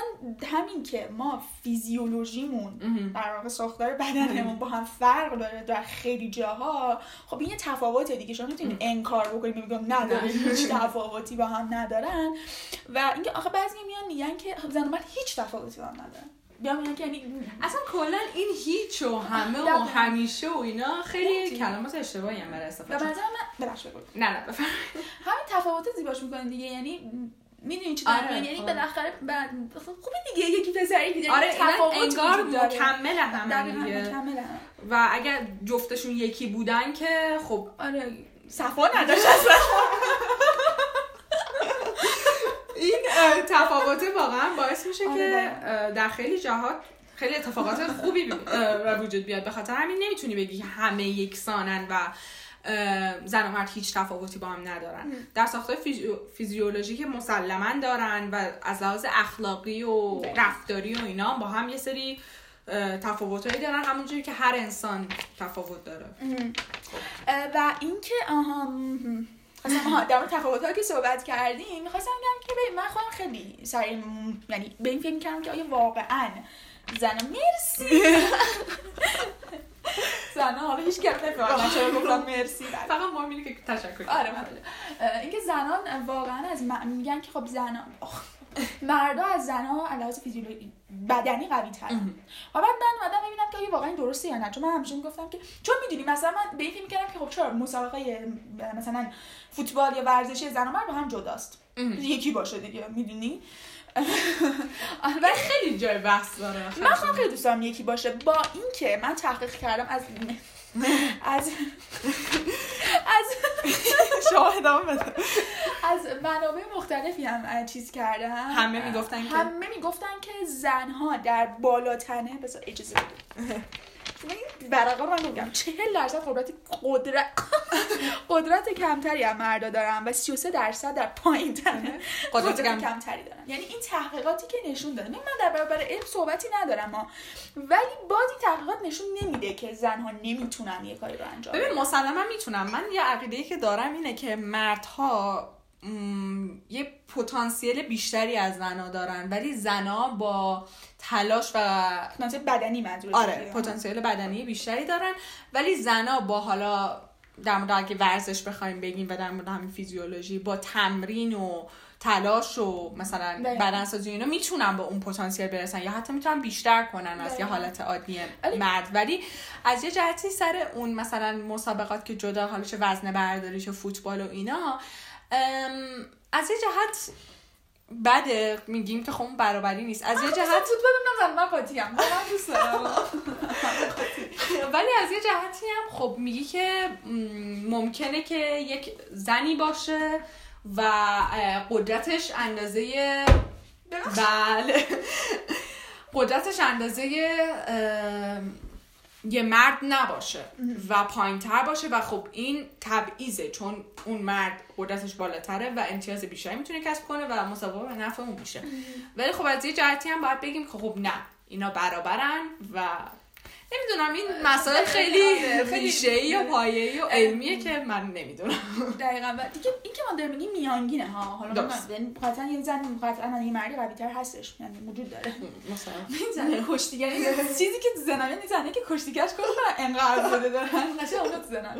همین که ما فیزیولوژیمون. در واقع ساختار بدنمون با هم فرق داره در خیلی جاها خب این یه تفاوته دیگه شما نمی‌تونید انکار بکنید میگم نداره. هیچ تفاوتی با هم ندارن و اینکه آخه بعضی میان میگن که زن و مرد هیچ تفاوتی با هم ندارن یا میگن که یعنی اصلا کلا این هیچ و همه و. همیشه و اینا خیلی. کلمات اشتباهی هم برای استفاده به شد. نظر من نه نه بفهم همین تفاوت زیباش می‌کنه دیگه یعنی می‌دونی چی آره،؟ یعنی آره. بالاخره بعد خوبه دیگه یکی پسری دیگه آره انگار. مکمل هم دیگه. و اگر جفتشون یکی بودن که خب آره صفا نداشت اصلا این تفاوت واقعا باعث میشه آره، که در خیلی جاها خیلی اتفاقات خوبی به وجود بیاد به خاطر همین نمی‌تونی بگی که همه یکسانن و زن و مرد هیچ تفاوتی با هم ندارن. در ساختار فیزیو- فیزیولوژیک مسلما دارن و از لحاظ اخلاقی و رفتاری و اینا با هم یه سری اه، تفاوتایی دارن. همونجوری که هر انسان تفاوت داره. اه، و اینکه آها. خواستم در تفاوت‌ها که صحبت کردیم می‌خواستم بگم که ببین من خودم خیلی سریع یعنی به این فکر می‌کردم که آیا واقعا زن مرسی؟ زن حالا هیچ کم نفهمم چرا گفتم مرسی بله. فقط ما میگه که تشکر آره اینکه زنان واقعا از میگن که خب زنان مردا از زنها علاوه فیزیولوژی بدنی قوی تر و بعد من اومدم ببینم که آیا واقعا این درسته یا نه چون من همیشه می‌گفتم که چون می‌دونی مثلا من به این فکر می‌کردم که خب چرا مسابقه مثلا فوتبال یا ورزشی زن و مرد با هم جداست یکی باشه دیگه می‌دونی ولی خیلی جای بحث داره من خودم خیلی دوست دارم یکی باشه. با اینکه من تحقیق کردم از از از بده. از منابع مختلفی هم چیز کردم. همه می‌گفتن که- همه می‌گفتن که زنها در بالاتنه بذار اجازه بده برقا رو میگم چهل درصد قدرت قدرت قدرت کمتری هم مردا دارن و 33 درصد در پایین تنه قدرت قدرت کم- کمتری دارن. یعنی این تحقیقاتی که نشون داده. من در برابر علم صحبتی ندارم ما ولی باز این تحقیقات نشون نمیده که زنها نمی‌تونن یه کاری رو انجام بدن. ببین مسلما می‌تونم. من یه عقیده که دارم اینه که مردها یه پتانسیل بیشتری از زنا دارن. ولی زنا با تلاش و پتانسیل بدنی منظور آره پتانسیل بدنی بیشتری دارن. ولی زنا با حالا در مورد اگه ورزش بخوایم بگیم و در مورد همین فیزیولوژی با تمرین و تلاش و مثلا بدنسازی اینا می‌تونن به اون پتانسیل برسن یا حتی می‌تونن بیشتر کنن از یه حالت عادی مرد. ولی از یه جهتی سر اون مثلا مسابقات که جدا حالش وزن برداری و فوتبال و اینا از یه جهت بده میگیم که خب اون برابری نیست. از یه جهت فوتبال نمی‌دونم من من دوست ولی از یه جهتی هم خب میگی که ممکنه که یک زنی باشه و قدرتش اندازه بله. قدرتش اندازه یه مرد نباشه و پایین تر باشه و خب این تبعیزه چون اون مرد قدرتش بالاتره و امتیاز بیشتری می‌تونه کسب کنه و مسابقه به نفع اون میشه. ولی خب از یه جهتی هم باید بگیم که خب نه اینا برابرن و نمی‌دونم این مسائل خیلی ریشه یا پایه‌ای و علمیه که من نمی‌دونم. دقیقا. و دیگه این که ما داریم میگیم میانگینه ها. حالا من قطعا یه زن قطعا یه مردی قوی تر هستش. یعنی وجود داره. مثلا. این زن کشتیگری چیزی که زنانه زنه که کشتیگرش کنه انقدر بوده دارن نشه اون زنن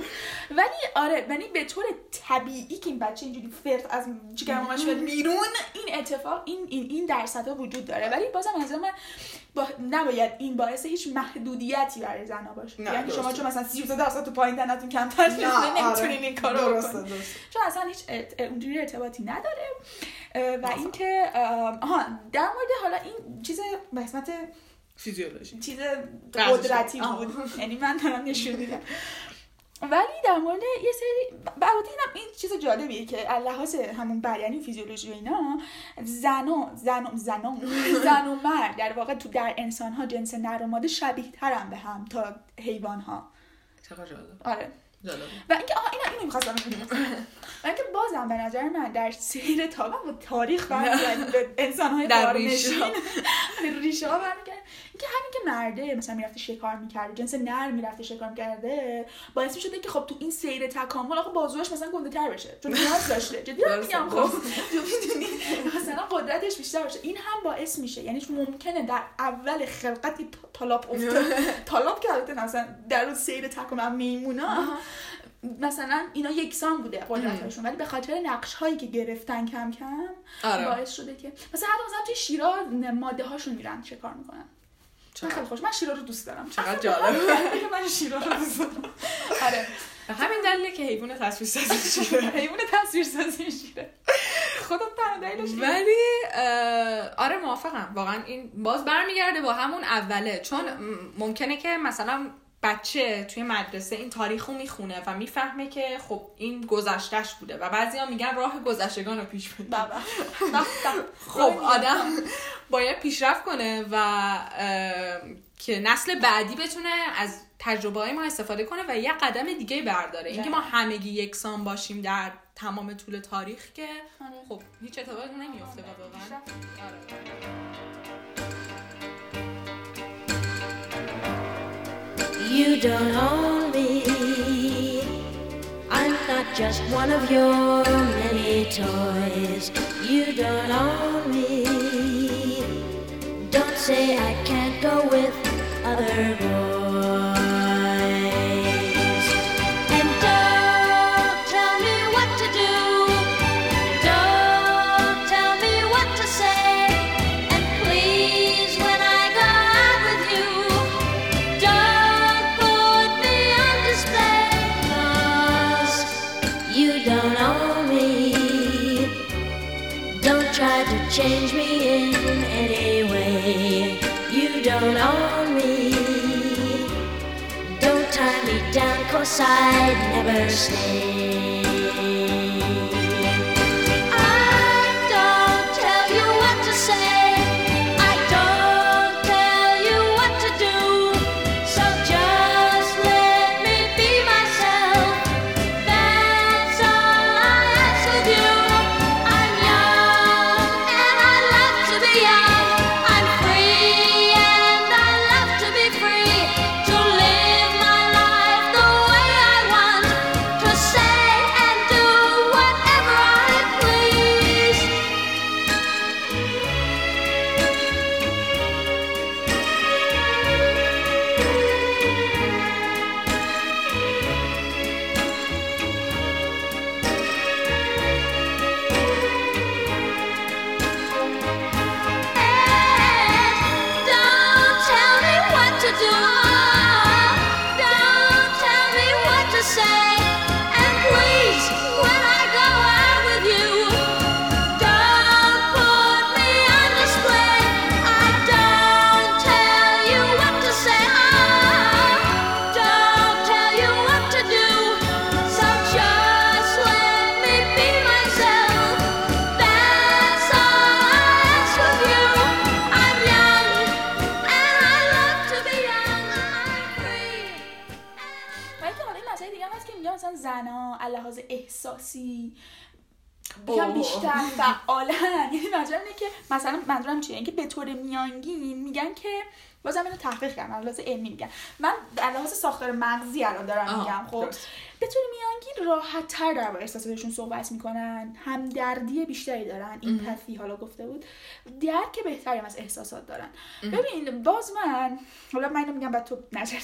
ولی آره ولی به طور طبیعی که این بچه اینجوری فرد از جگر ماماش بیرون این اتفاق این این این درصدها وجود داره. ولی بازم از من با... نباید این باعث هیچ محدودیتی برای زنا باشه. یعنی شما چون مثلا 33 درصد تو پایین تنتون کمتر نمی‌تونین این کارو بکنید چون اصلا هیچ اونجوری ارتباطی نداره. و اینکه آها در مورد حالا این چیز به قسمت فیزیولوژی. چیز قدرتی بود. یعنی من دارم نشون میدم. ولی در مورد یه سری البته اینم این چیز جالبیه که لحاظ همون بیانی فیزیولوژی و اینا زن و زن و زن و, زن و مرد در واقع تو در انسان ها جنس نر و ماده شبیه ترن به هم تا حیوان ها جالب آره. و اینکه آها اینا اینو می‌خواستم و اینکه بازم به نظر من در سیر تابع و تاریخ برمیگردیم به انسان‌های قارنشین ریشه ها برمیگردیم اینکه همین که مرده مثلا می‌رفته شکار می‌کرده جنس نر می‌رفته شکار می‌کرده باعث می‌شده که خب تو این سیر تکامل آخه بازوش مثلا گنده تر بشه چون نیاز داشته. جدی میگم خب. مثلا قدرتش بیشتر باشه. این هم باعث میشه. یعنی ممکنه در اول خلقتی طلاپ افتاد. طلاپ کرده مثلا در اون سیر تکامل میمونا مثلا اینا یکسان بوده قدرتشون ولی به خاطر نقش هایی که گرفتن کم کم آره. باعث شده که مثلا حتی مثلا توی شیرا ماده هاشون میرن چه کار می‌کنن. خیلی خوش من شیرا رو دوست دارم. چقدر جالب. من شیرا رو دوست دارم. آره. همین دلیله که حیوان تصویر سازی شیره. حیوان تصویر سازی شیره. خودم تنها دلیلش ولی آره موافقم. واقعا این باز برمیگرده با همون اوله. چون ممکنه که مثلا بچه توی مدرسه این تاریخ رو می‌خونه و می‌فهمه که خب این گذشتهش بوده و بعضی ها میگن راه گذشتگان رو پیش بده خب آدم باید پیشرفت کنه و که نسل بعدی بتونه از تجربه های ما استفاده کنه و یه قدم دیگه برداره. اینکه ما همگی یکسان باشیم در تمام طول تاریخ که آره. خب هیچ اتفاقی نمیفته واقعا. You don't own me. I'm not just one of your many toys. You don't own me. Don't say I can't go with other boys. side never stay. زنا لحاظ احساسی. یکم بیشتر فعالن. یعنی منظورم اینه که مثلا منظورم چیه؟ اینکه به طور میانگین میگن که بازم اینو تحقیق کردم لحاظ علمی میگن. من در لحاظ ساختار مغزی الان دارم میگم خب. به طور میانگین راحت تر در احساساتشون صحبت می‌کنن هم دردی بیشتری دارن. این پفی حالا گفته بود. درک بهتری از احساسات دارن. ببین باز من حالا من اینو میگم بعد تو نظر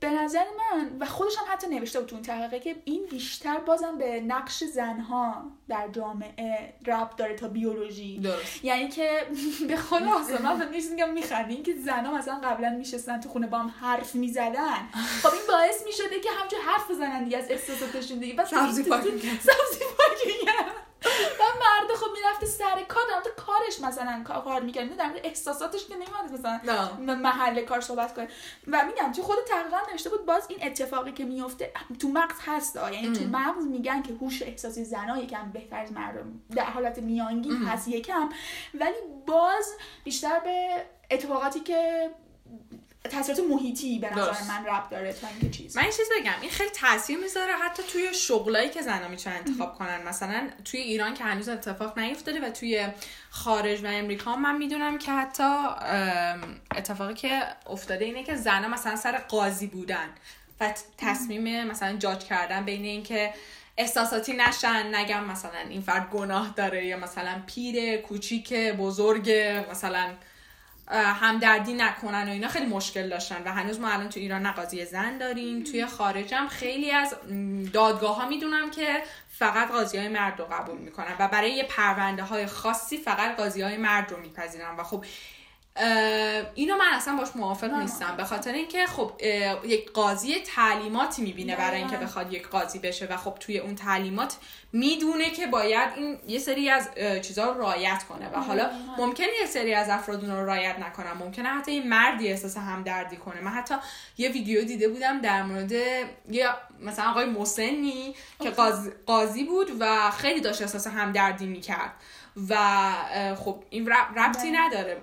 به نظر من و خودش هم حتی نوشته بود تو اون تحقیقه که این بیشتر بازم به نقش زنها در جامعه رب داره تا بیولوژی. درست. یعنی که به خلاصه من به میگم میخندین که زنها مثلا قبلا میشستن تو خونه با هم حرف می‌زدن. خب این باعث می‌شده که همچون حرف بزنن دیگه از احساساتشون دیگه. بس سبزی پاکی سبزی پاکی و مرد خب می‌رفته سر کار در کارش مثلا کار می‌کرد. در احساساتش که نمیاد مثلا محل کار صحبت کنه. و میگم تو خود تقریبا نوشته بود باز این اتفاقی که میفته تو مغز هست یعنی تو مغز میگن که هوش احساسی زنا یکم بهتر از مردم. در حالت میانگین هست یکم. ولی باز بیشتر به اتفاقاتی که تاثیرات محیطی به نظر من رب داره تا اینکه چیز. من این چیز بگم این خیلی تاثیر می‌ذاره حتی توی شغلایی که زنا می‌تونن انتخاب کنن. مثلا توی ایران که هنوز اتفاق نیفتاده و توی خارج و امریکا من می‌دونم که حتی اتفاقی که افتاده اینه که زنا مثلا سر قاضی بودن و تصمیم مثلا جاج کردن بین اینکه احساساتی نشن نگم مثلا این فرد گناه داره یا مثلا پیره کوچیک بزرگ مثلا همدردی نکنن و اینا خیلی مشکل داشتن و هنوز ما الان تو ایران نقاضی زن داریم. توی خارجم خیلی از دادگاه ها می‌دونم که فقط قاضی های مرد رو قبول می‌کنن و برای یه پرونده های خاصی فقط قاضی های مرد رو میپذیرن. و خب اینو من اصلا باش موافق نیستم. به خاطر اینکه خب یک قاضی تعلیماتی می‌بینه برای اینکه بخواد یک قاضی بشه و خب توی اون تعلیمات می‌دونه که باید این یه سری از چیزها رو رایت کنه. و حالا ممکنه یه سری از افراد اون رو رایت نکنن. ممکنه حتی این مردی احساس همدردی کنه. من حتی یه ویدیو دیده بودم در مورد یه مثلا آقای مسنی که قاضی, قاضی بود و خیلی داشت احساس همدردی می‌کرد. و خب این ربطی نداره.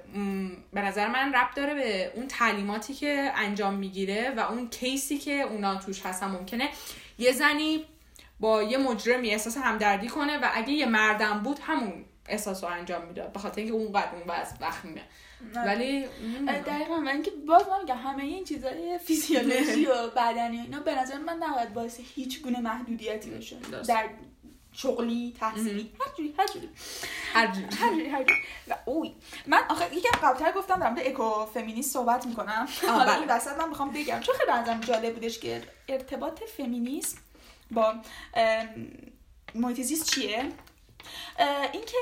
به نظر من ربط داره به اون تعلیماتی که انجام می‌گیره و اون کیسی که اونا توش هستن ممکنه. یه زنی با یه مجرمی احساس همدردی کنه و اگه یه مردم بود همون احساس رو انجام میده به خاطر اینکه اون قد اون وقت وخیمه ولی دقیقا و اینکه باز من میگم همه این چیزای فیزیولوژی و بدنی اینا به نظر من نباید باعث هیچ گونه محدودیتی بشه. در شغلی تحصیلی هر جوری هر جوری. هر جوری. هر جوری هر جوری. و اوی. من آخه یکم قبلتر گفتم دارم اکو فمینیست صحبت می‌کنم. حالا این بله. وسط من می‌خوام بگم چون خیلی بنظرم جالب بودش که ارتباط فمینیسم با محیط زیست چیه؟ اینکه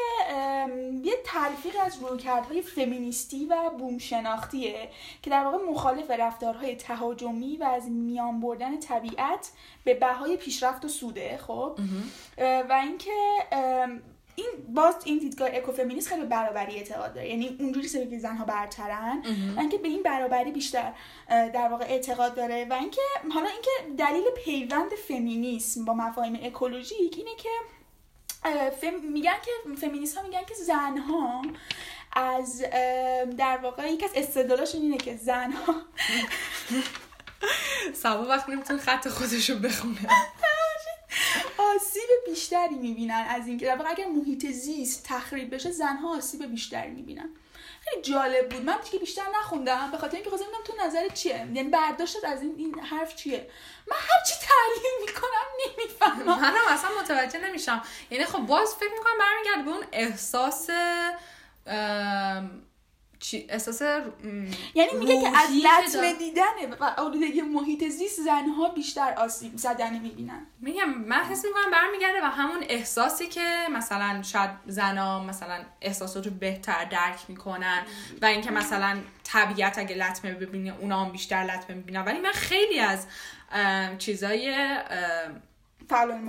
یه تلفیق از رویکردهای فمینیستی و بوم شناختیه که در واقع مخالف رفتارهای تهاجمی و از میان بردن طبیعت به بهای پیشرفت و سوده خب؟ و اینکه این باز این دیدگاه اکوفمینیست خیلی برابری اعتقاد داره. یعنی اونجوری سه که زنها برترن و اینکه به این برابری بیشتر در واقع اعتقاد داره و اینکه حالا اینکه دلیل پیوند فمینیسم با مفاهیم اکولوژیک اینه که فم... میگن که فمینیست ها میگن که زنها از در واقع یک از استدلالاشون اینه که زنها سبا وقت نمی‌تونه خط خودشو بخونه. آسیب بیشتری می‌بینن از اینکه در واقع اگر محیط زیست تخریب بشه زنها آسیب بیشتری می‌بینن. خیلی جالب بود. من که بیشتر نخوندم به خاطر اینکه خواستم تو نظر چیه. یعنی برداشتت از این این حرف چیه؟ من هر چی تحلیل می‌کنم نمی‌فهمم. منم اصلا متوجه نمیشم. یعنی خب باز فکر می‌کنم برمیگرد به اون احساس چی احساس یعنی میگه که از لطمه دیدن و آلودگی محیط زیست زنها بیشتر آسیب زدن می‌بینن. میگم من حس می‌کنم برمیگرده و همون احساسی که مثلا شاید زنا مثلا احساسات رو بهتر درک می‌کنن و اینکه مثلا طبیعت اگه لطمه ببینه اونا هم بیشتر لطمه می‌بینن. ولی من خیلی از چیزای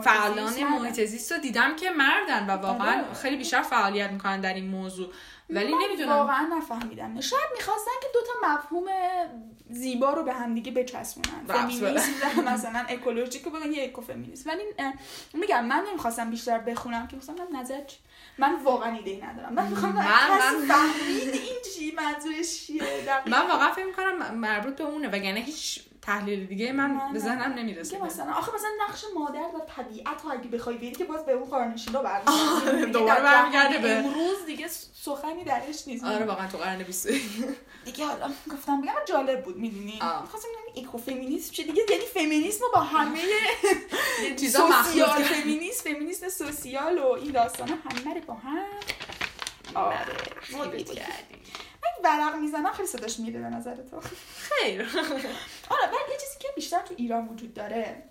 فعالان محیط زیست رو دیدم که مردن و واقعا آره. خیلی بیشتر فعالیت می‌کنن در این موضوع. ولی نمی‌دونم. واقعا نفهمیدم. شاید می‌خواستن که دوتا مفهوم زیبا رو به همدیگه بچسبونن. فمینیسم مثلا اکولوژیک بگن یه اکوفمینیسم ولی میگم من نمی‌خواستم بیشتر بخونم که مثلا نظر من واقعا ایده ای ندارم. من می‌خوام من فهمید این چی منظورش چیه؟ من واقعا فکر می‌کنم مربوط به اونه وگرنه هیچ تحلیل دیگه من نه، به. ذهنم که نمی‌رسه مثلا آخه مثلا نقش مادر و طبیعت رو اگه بخوای بری که باز به اون قرنشینا برمیگردی دوباره برمیگرده به- امروز دیگه سخنی درش نیست آره واقعا تو قرن 21 دیگه حالا گفتم بگم جالب بود می‌دونی آه. می‌خواستم بگم اکو فمینیسم چه دیگه یعنی فمینیسم با همه چیزا مخلوط. فمینیسم فمینیسم سوسیال و این داستان همه رو با هم آره خیلی. کردی ورق می‌زنم خیلی صداش میره به نظر تو. خیر. آره ولی یه چیزی که بیشتر تو ایران وجود داره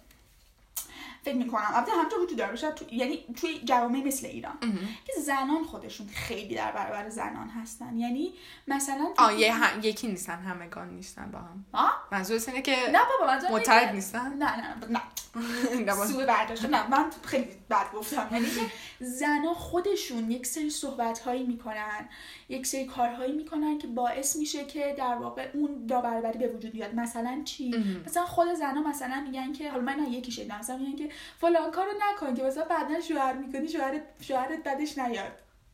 فکر می‌کنم. البته همطور وجود داره شاید تو یعنی توی جوامع مثل ایران. که زنان خودشون خیلی در برابر زنان هستن. یعنی مثلا آه یه هم- یکی نیستن همگان نیستن با هم؟ منظور اینه که نه بابا منظورم اینه متحد نیستن؟ نه نه نه سوء برداشت. نه من خیلی بد گفتم. یعنی که زنا خودشون یک سری صحبت هایی می‌کنن یک سری کارهایی می‌کنن که باعث میشه که در واقع اون نابرابری به وجود بیاد. مثلا چی. مثلا خود زنا مثلا میگن که حالا من نه یکی شنیدم مثلا میگن که فلان کارو نکن که مثلا بعدا شوهر می‌کنی شوهرت شوهرت بدش نیاد.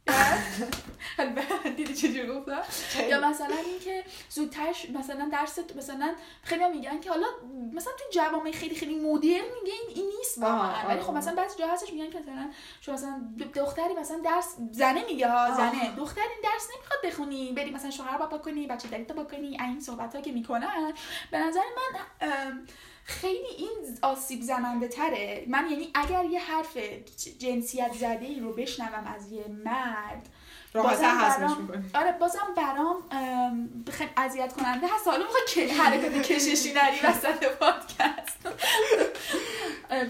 دیدی چجوری گفتم؟ یا مثلا اینکه زودتر ش- مثلا درس مثلا خیلی میگن که حالا مثلا تو جوامع خیلی خیلی مدرن میگه این, این نیست واقعا. ولی. خب مثلا بعضی جا هستش میگن که مثلا شما مثلا دختری مثلا درس زنه میگه ها. زنه. دختری درس نمی‌خواد بخونی. بری مثلا شوهر بابا کنی بچه دلیتا بکنی. این صحبت ها که می‌کنن. به نظر من خیلی این آسیب زننده تره. من یعنی اگر یه حرف جنسیت زده ای رو بشنوم از یه مرد بازم برام-. آره بازم برام ام، خیلی اذیت کننده هست. حالا می‌خواد که حرکت کششی نری وسط پادکست.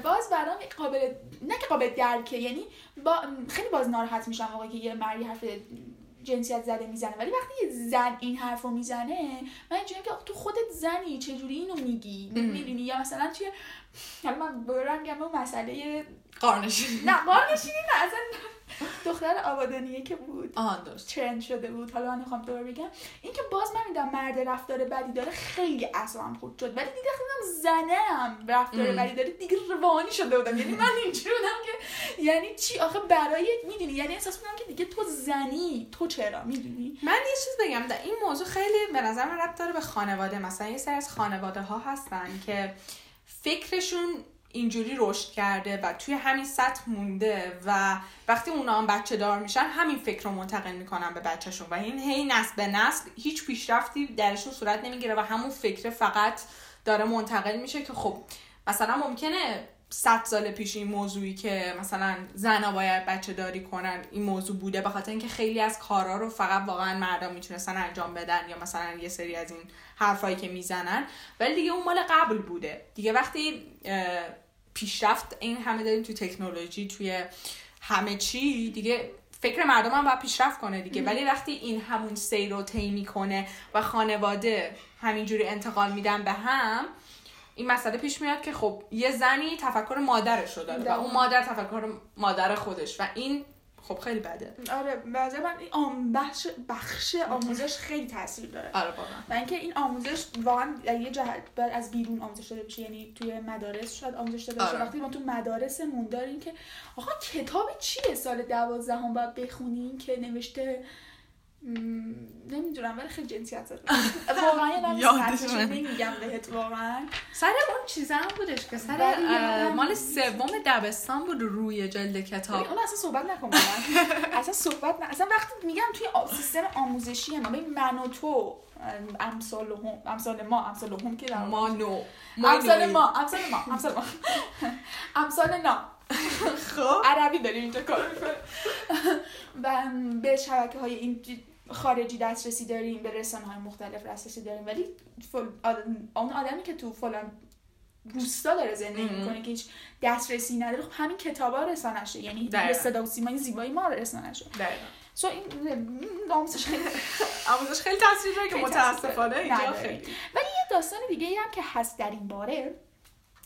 باز برام قابل نه که قابل درکه یعنی با خیلی باز ناراحت میشم موقعی که یه مردی حرف جنسیت زده می‌زنه. ولی وقتی یه زن این حرف رو می‌زنه من اینجوریم که تو خودت زنی چجوری اینو میگی؟ ام. می‌دونی؟ یا مثلا توی حالا من برم اون مسئله قارنشین نه بارنشینی نه اصلا دختر آبادانیه که بود. آه درست. ترند شده بود. حالا من می‌خوام دور بگم. اینکه باز من میدم مرد رفتار بدی داره خیلی اعصابم خورد شد. ولی دیگه خیلی زنم رفتار. بدی داره. دیگه روانی شده بودم. یعنی من اینجوری بودم که یعنی چی؟ آخه برای می‌دونی یعنی احساس می‌کنم که دیگه تو زنی. تو چرا؟ می‌دونی؟ من یه چیز بگم. در این موضوع خیلی به نظر من ربط داره به خانواده. مثلا یه سری از خانواده ها هستن که فکرشون اینجوری رشد کرده و توی همین سطح مونده و وقتی اونا هم بچه دار میشن همین فکر رو منتقل می‌کنن به بچهشون و این هی نسل به نسل هیچ پیشرفتی درشون صورت نمی‌گیره و همون فکر فقط داره منتقل میشه که خب مثلا ممکنه صد سال پیش این موضوعی که مثلا زنا باید بچه داری کنن این موضوع بوده به خاطر اینکه خیلی از کارا رو فقط واقعا مردم می‌تونستن انجام بدن یا مثلا یه سری از این حرفایی که می‌زنن. ولی دیگه اون مال قبل بوده. دیگه وقتی پیشرفت این همه داریم توی تکنولوژی توی همه چی دیگه فکر مردم هم باید پیشرفت کنه دیگه. ولی وقتی این همون سیر رو طی می‌کنه و خانواده همینجوری انتقال میدن به هم این مسئله پیش میاد که خب یه زنی تفکر مادرش رو داره و. اون مادر تفکر مادر خودش و این خب خیلی بده. آره نظر من این آم بخش بخش آموزش خیلی تاثیر داره. آره واقعا. و اینکه این آموزش واقعا یه جهت باید از بیرون آموزش داده بشه یعنی توی مدارس شاید آموزش داده بشه آره. وقتی ما تو مدارسمون داریم که آقا کتاب چیه سال دوازدهم باید بخونیم که نوشته نمی‌دونم ولی خیلی جنسیت زده واقعا یادم. نمیگم بهت واقعا. سر اون چیزا هم بودش که سر مال. سوم دبستان بود روی جلد کتاب. اون اصلا صحبت نکن با من. اصلا صحبت نه اصلا وقتی میگم توی سیستم آموزشی ما ببین من و تو امثال هم امثال ما امثال هم که در واقع- ما نو. ما امثال. ما امثال ما امثال ما. امثال نا. خب. عربی داریم اینجا کار می‌کنه و به شبکه های این خارجی دسترسی داریم به رسانه های مختلف دسترسی داریم. ولی فل... آدم... اون آدمی که تو فلان روستا داره زندگی. می‌کنه که هیچ دسترسی نداره خب همین کتابا رسانشه یعنی صدا و سیمای زیبایی ما رسانشه دقیقا. سو این آموزش خیلی آموزش خیلی تاثیر داره که متاسفانه اینجا. خیلی. ولی یه داستان دیگه ای هم که هست در این باره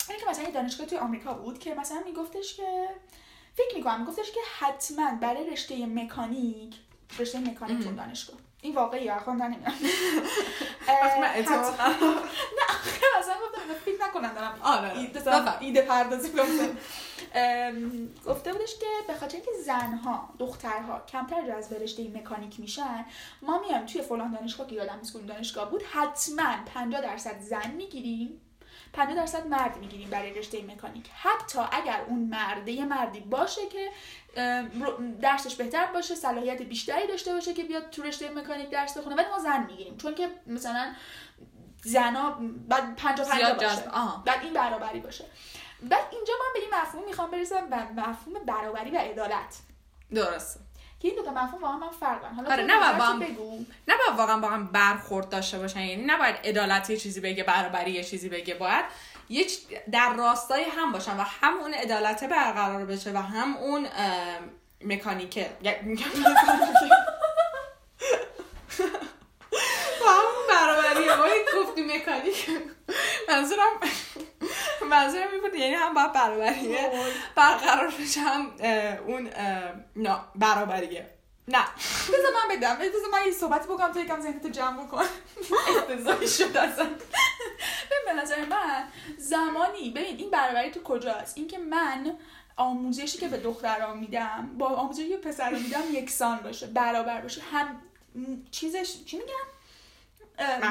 اینه که مثلا یه دانشگاه توی آمریکا بود که مثلا میگفتش که فکر می‌کنم میگفتش که حتما برای رشته مکانیک رشته مکانیک. اون دانشگاه. این واقعی خواهم نمی‌دونم. وقتی من اعتماد مثلا گفتم فکر نکنم دارم. آره. ایده, پردازی گفته بودش که به خاطر اینکه زنها دخترها کمتر جذب رشته مکانیک میشن ما میایم توی فلان دانشگاه که یادم نیست دانشگاه بود حتما 50 درصد زن می‌گیریم 50 درصد مرد می‌گیریم برای رشته مکانیک. حتی اگر اون مرده یه مردی باشه که درسش بهتر باشه صلاحیت بیشتری داشته باشه که بیاد تو رشته مکانیک درس بخونه. ولی ما زن می‌گیریم. چون که مثلا زنا بعد 50 50 باشه. بعد این برابری باشه. بعد اینجا من به این مفهوم می‌خوام برسم به مفهوم برابری و عدالت. درسته. که این دو تا مفهوم واقعا من فرقن. حالا آره نه با هم بگو؟ نه واقعا با هم برخورد داشته باشن. یعنی نباید عدالت یه چیزی بگه برابری یه چیزی بگه. باید یه در راستای هم باشن و هم اون عدالت برقرار بشه و هم اون مکانیکه. و همون برابری. ما گفتی مکانیک منظورم منظورم این بود یعنی هم باید برابریه برقرار بشه هم اون برابریه. نه. بذار من بدم. بذار من یه صحبت بکنم تو یکم ذهنتو جمع بکن. افتضاحی شد اصلا. به نظر من زمانی ببین این برابری تو کجاست؟ اینکه من آموزشی که به دختران میدم با آموزشی که پسران میدم یکسان باشه برابر باشه. هم چیزش چی میگم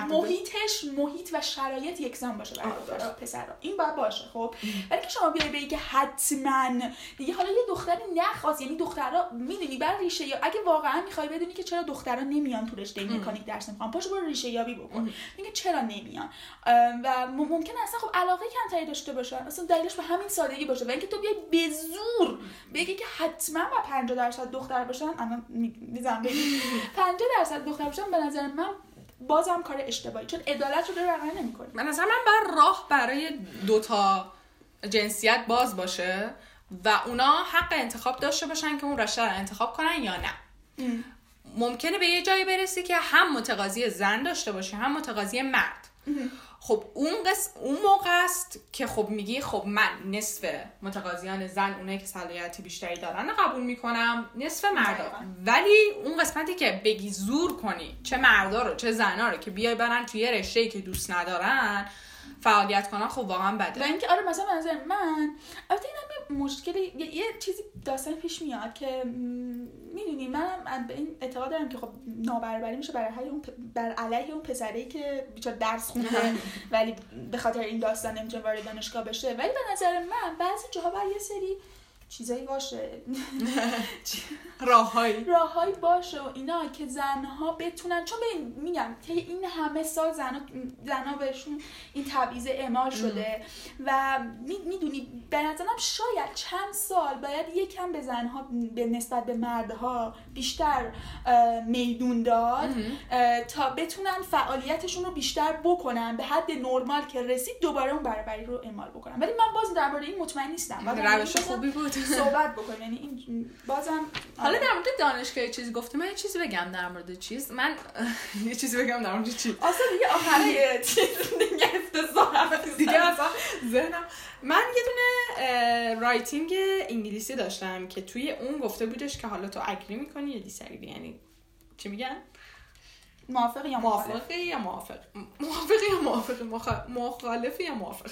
محیطش محیط و شرایط یکسان باشه برای پسرا. این باید باشه خب؟ ولی که شما بیای بگی که حتما دیگه حالا یه دختری نخواست یعنی دخترا می‌دونی بر ریشه یا اگه واقعا می‌خوای بدونی که چرا دخترا نمیان تو رشته مکانیک درس نمی‌خوان پاشو برو ریشه یابی بکن. میگه چرا نمیان؟ و ممکنه اصلا خب علاقه کمتری داشته باشن اصلا دلیلش به همین سادگی باشه. و اینکه تو بیای به زور بگی که حتما با 50 درصد دختر باشن الان می‌ذارم بگی. 50 درصد دختر باشن به نظر من بازم کار اشتباهی. چون عدالت رو داره رعایت نمی‌کنه. من اصلا من بر راه برای دوتا جنسیت باز باشه و اونا حق انتخاب داشته باشن که اون رشته رو انتخاب کنن یا نه. ممکنه به یه جایی برسی که هم متقاضی زن داشته باشه هم متقاضی مرد. خب اون قص... اون موقع است که خب میگی خب من نصف متقاضیان زن اونایی که صلاحیتی بیشتری دارن قبول می‌کنم نصف مردا. ولی اون قسمتی که بگی زور کنی چه مردا رو چه زنا رو که بیای برن توی رشته که دوست ندارن فعالیت کنن خب واقعا بده. و اینکه آره مثلا به نظر من البته این مشکلی یه, چیزی داستان پیش میاد که می‌دونی من به این اعتقاد دارم که خب نابرابری میشه برای اون بر علیه اون پسری که بیچاره درس خونده ولی به خاطر این داستان نمی‌تونه وارد دانشگاه بشه. ولی به نظر من بعضی جاها بر یه سری چیزایی باشه. راههایی. راههایی باشه و اینا که زنها بتونن چون ببین میگم که این همه سال زنها زنها بهشون این تبعیض اعمال شده و می‌دونی به نظرم شاید چند سال باید یکم به زنها به نسبت به مردها بیشتر میدون داد تا بتونن فعالیتشون رو بیشتر بکنن به حد نرمال که رسید دوباره اون برابری رو اعمال بکنن. ولی من باز درباره این مطمئن نیستم. روش خوبی بود. صحبت بکنیم. یعنی این بازم حالا در مورد دانشگاه چیزی گفته من یه چیزی بگم در مورد چیز. من یه چیزی بگم در مورد چی؟ اصلا دیگه آخره چیز دیگه افتضاح دیگه اصلا ذهنم. من یه دونه writing انگلیسی داشتم که توی اون گفته بودش که حالا تو agree می‌کنی یا disagree یعنی چی میگن؟ موافق یا موافق یا موافق؟ موافق یا موافق؟ مخالف یا موافق؟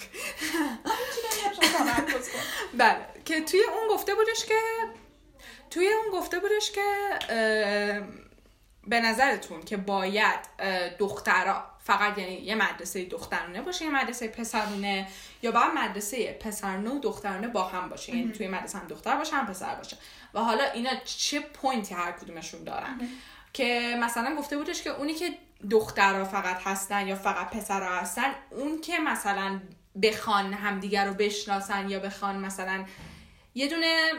بله که توی اون گفته بودش که توی اون گفته بودش که به نظرتون که باید دخترها فقط یعنی یه مدرسه دخترانه باشه یه مدرسه پسرونه یا باید مدرسه پسرانه و دخترانه با هم باشه. یعنی توی مدرسه هم دختر باشه هم پسر باشه. و حالا اینا چه پوینتی هر کدومشون دارن؟ که مثلا گفته بودش که اونی که دخترها فقط هستن یا فقط پسرها هستن اون که مثلا بخوان همدیگر رو بشناسن یا بخوان مثلا یه دونه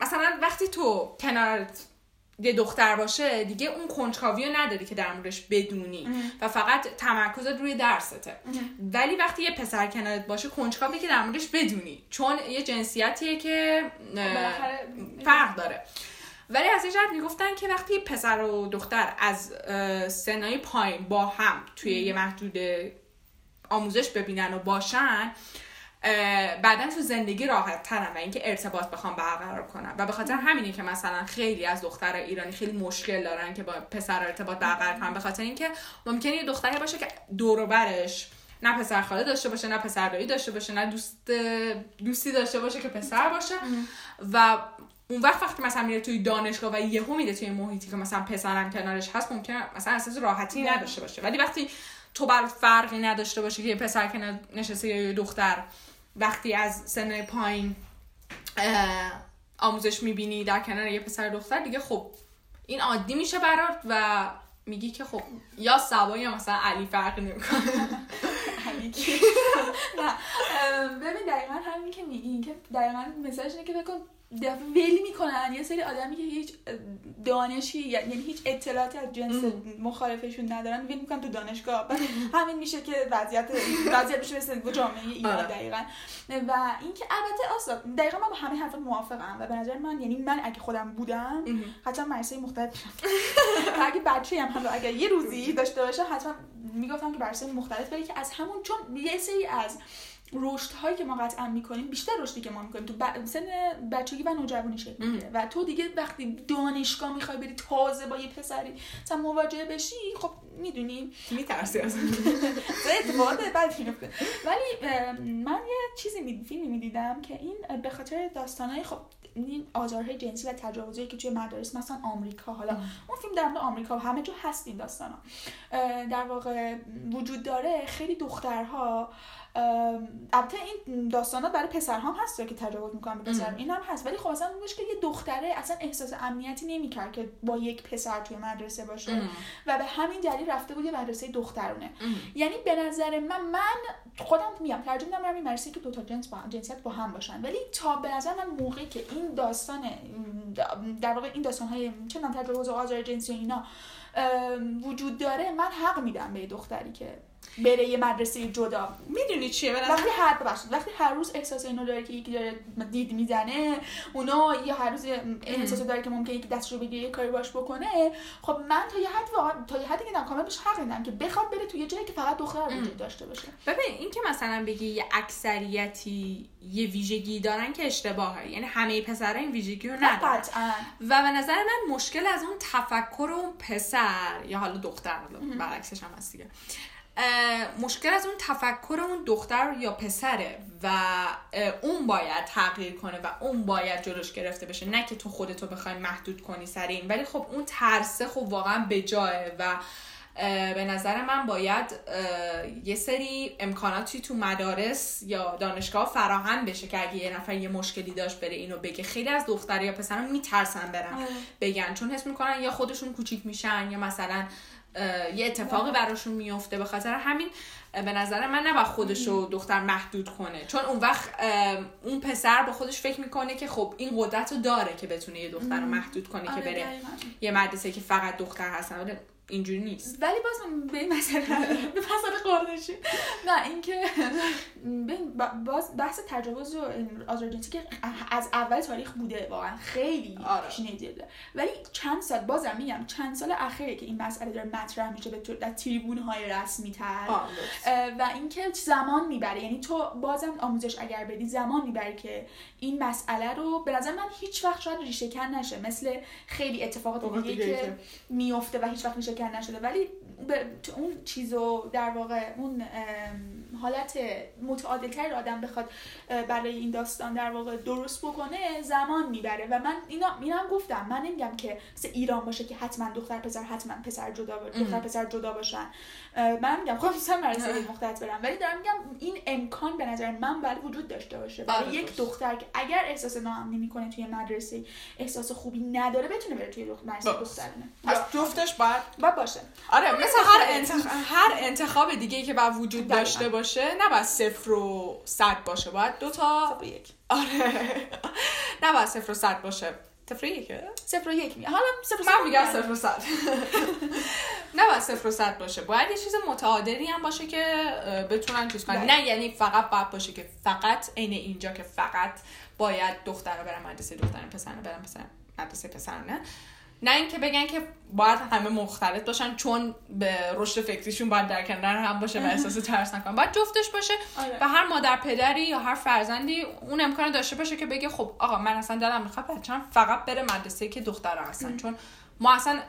مثلا وقتی تو کنارت یه دختر باشه دیگه اون کنجکاوی رو نداری که در موردش بدونی و فقط تمرکزت روی درسته ولی وقتی یه پسر کنارت باشه کنجکاوی که در موردش بدونی چون یه جنسیتیه که فرق داره. ولی از این جهت می‌گفتن که وقتی پسر و دختر از سنای پایین با هم توی یه محدود آموزش ببینن و باشن بعدا تو زندگی راحت ترن و اینکه ارتباط بخوام برقرار کنن و به خاطر همینه که مثلا خیلی از دختر ایرانی خیلی مشکل دارن که با پسر ارتباط برقرار کنن. به خاطر اینکه ممکنه یه دختری باشه که دور برش نه پسر خاله داشته باشه نه پسر دایی داشته باشه نه دوست دوستی داشته باشه که پسر باشه. و اون وقت وقتی مثلا میره توی دانشگاه و یهو میره توی محیطی که مثلا پسرم کنارش هست ممکنه مثلا اساس راحتی نداشته باشه. ولی وقتی تو بر فرقی نداشته باشه که یه پسر که نشسته یا یه دختر وقتی از سن پایین آموزش می‌بینی در کنار یه پسر دختر دیگه خب این عادی میشه برات و میگی که خب یا سبا یا مثلا علی فرقی نمی‌کنه. ببین دقیقا همین که میگی که دقیقا مثالش اینه که بکن ولی می‌کنن. یه سری آدمی که هیچ دانشی یعنی هیچ اطلاعاتی از جنس مخالفشون ندارن ولی می‌کنن تو دانشگاه. همین میشه که وضعیت وضعیت میشه مثل جامعه ایران آره. دقیقا. و اینکه البته اصلا دقیقا من با همه حرف موافقم و به نظر من یعنی من اگه خودم بودم حتما مدرسه مختلف میرم اگه بچه هم اگر یه روزی داشته باشه حتما می‌گفتم که مدرسه مختلف بری که از همون چون یه سری از رشد هایی که ما قطعا می‌کنیم بیشتر رشدی که ما می‌کنیم. تو ب... سن بچگی و نوجوانی شکل می‌گیره. و تو دیگه وقتی دانشگاه می‌خوای بری تازه با یه پسری مثلا مواجه بشی خب می‌دونی. میترسی از اتفاقات بعد میفته ولی من یه چیزی می... فیلمی می‌دیدم که این به خاطر داستانهای خب این آزارهای جنسی و تجاوزی که توی مدارس مثلا آمریکا حالا اون فیلم در مورد آمریکا همه جا هست این داستانا. در واقع وجود داره خیلی دخترها البته این داستانات برای پسر هم هست که تجاوز می‌کنن به پسر. این هم هست ولی خب اصلا که یه دختره اصلا احساس امنیتی نمی‌کرد که با یک پسر توی مدرسه باشه. و به همین دلیل رفته بود یه مدرسه دخترونه. یعنی به نظر من من خودم میام ترجمه میدم این مدرسه که دو تا جنس با جنسیت با هم باشن. ولی تا به نظر من موقعی که این داستان در واقع این داستان های چه تجاوز و آزار جنسی اینا وجود داره من حق میدم به دختری که بره یه مدرسه جدا. می‌دونی چیه؟ وقتی هر ببخشید وقتی هر روز احساس اینو داره که یکی داره دید می‌زنه اونا یا هر روز احساس داره که ممکنه یکی دستش رو بگیره یه کاری باش بکنه. خب من تا یه حد واقعا تا یه حدی که کامل بهش حق میدم که بخواد بره تو یه جایی که فقط دختر وجود داشته باشه. ببین این که مثلا بگی یه اکثریتی یه ویژگی دارن که اشتباهه. یعنی همه پسرا این ویژگی رو ندارن. و به نظر من مشکل از اون تفکر اون پسر یا حالا دختر برعکسش هم هست دیگه. مشکل از اون تفکر اون دختر یا پسره و اون باید تغییر کنه و اون باید جلوش گرفته بشه. نه که تو خودتو بخوای محدود کنی سر این. ولی خب اون ترسه خب واقعا به جایه و به نظر من باید یه سری امکاناتی تو مدارس یا دانشگاه فراهم بشه که اگه یه نفر یه مشکلی داشت بره اینو بگه. خیلی از دختر یا پسران میترسن برن. آره. بگن. چون حس می‌کنن یا خودشون کوچیک میشن یا مثلا یه اتفاقی براشون میفته به خاطر همین به نظر من نباید خودش رو دختر محدود کنه. چون اون وقت اون پسر با خودش فکر می‌کنه که خب این قدرت رو داره که بتونه یه دختر رو محدود کنه که آره، بره یه مدرسه که فقط دختر هستن. اینجوری نیست. ولی باز به این مسئله به مسئله قاردشی نه اینکه باز بحث تجاوز و آزار جنسی که از اول تاریخ بوده واقعا. خیلی آره. ولی چند سال بازم میگم چند سال اخیره که این مسئله داره مطرح میشه به در تریبون های رسمی تر و اینکه زمان می‌بره. یعنی تو بازم آموزش اگر بدی زمان می‌بره که این مسئله رو به نظر من هیچ وقت شاید ریشه کن نشه. مثل خیلی اتفاقات دیگه که میفته و هیچ وقت ریشه کن نشده. ولی اون چیزو در واقع اون حالت متعادلتر آدم بخواد برای این داستان در واقع درست بکنه زمان می‌بره. و من اینا اینم گفتم. من نمیگم که مثل ایران باشه که حتما دختر پسر حتما پسر جدا دختر پسر جدا باشن. من میگم خب مثلا مدرسه مختلط برم. ولی دارم میگم این امکان به نظر من باید وجود داشته باشه. برای بله، یک دختر که اگر احساس ناامنی می‌کنه توی مدرسه احساس خوبی نداره بتونه بره توی مدرسه دخترانه پس جفتش باید باشه. آره مثل هر انتخاب هر انتخاب دیگه که باید وجود داشته باشه نباید صفر و صد باشه. باید دو تا یک. آره. نباید صفر و صد باشه. صفر یکه صفر و یک. حالا صفر من میگم صفر و صد. نه باید صفر و صد باشه. باید یه چیز متعادلی هم باشه که بتونن چیز کنن. نه. یعنی فقط باید باشه که فقط عین اینجا که فقط باید دختر رو برن مدرسه دختر پسر برن پسر مدرسه پسر نه اینکه بگن که باید همه مختلف باشن چون به رشد فکریشون باید در کنار هم باشه و احساس ترس نکنن. باید جفتش باشه آره. و هر مادر پدری یا هر فرزندی اون امکان داشته باشه که بگه خب آقا من اصلا دلم می‌خواد بچه‌م فقط بره مدرسه که دختر هستن چون ما اصلا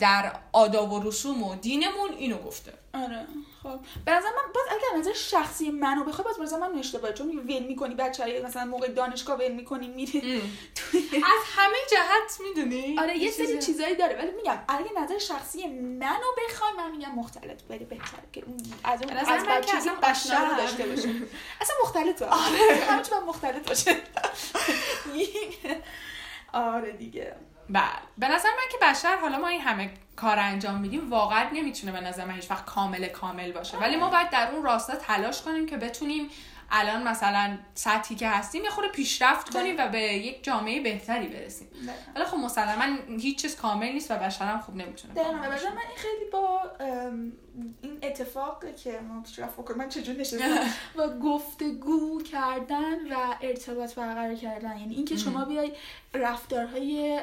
در آداب و رسوم و دینمون اینو گفته. آره. خب. به نظر من باز اگر نظر شخصی منو بخوای باز مثلا من اشتباهه. چون ول می‌کنی بچه‌ای مثلا موقع دانشگاه ول می‌کنی میری از همه جهت می‌دونی؟ آره یه سری چیزایی داره. ولی میگم اگه نظر شخصی منو بخوای من میگم مختلط بری بهتره که از اون به از بچگی بشر. داشته باشه. اصلا مختلط آره. همه چی باید مختلط باشه. آره دیگه. بله به نظر من که بشر حالا ما این همه کار انجام میدیم واقعا نمی‌تونه به نظر من هیچ وقت کامل کامل باشه. ولی ما باید در اون راستا تلاش کنیم که بتونیم الان مثلا سطحی که هستیم یه خورده پیشرفت کنیم و به یک جامعه بهتری برسیم. ولی خب مسلما هیچ چیز کامل نیست و بشر هم خوب نمی‌تونه دقیقا. من این خیلی با این اتفاق که ما پیشرفت بکنیم من چجور نشستم؟ و گفتگو کردن و ارتباط برقرار کردن. یعنی اینکه شما بیای رفتارهای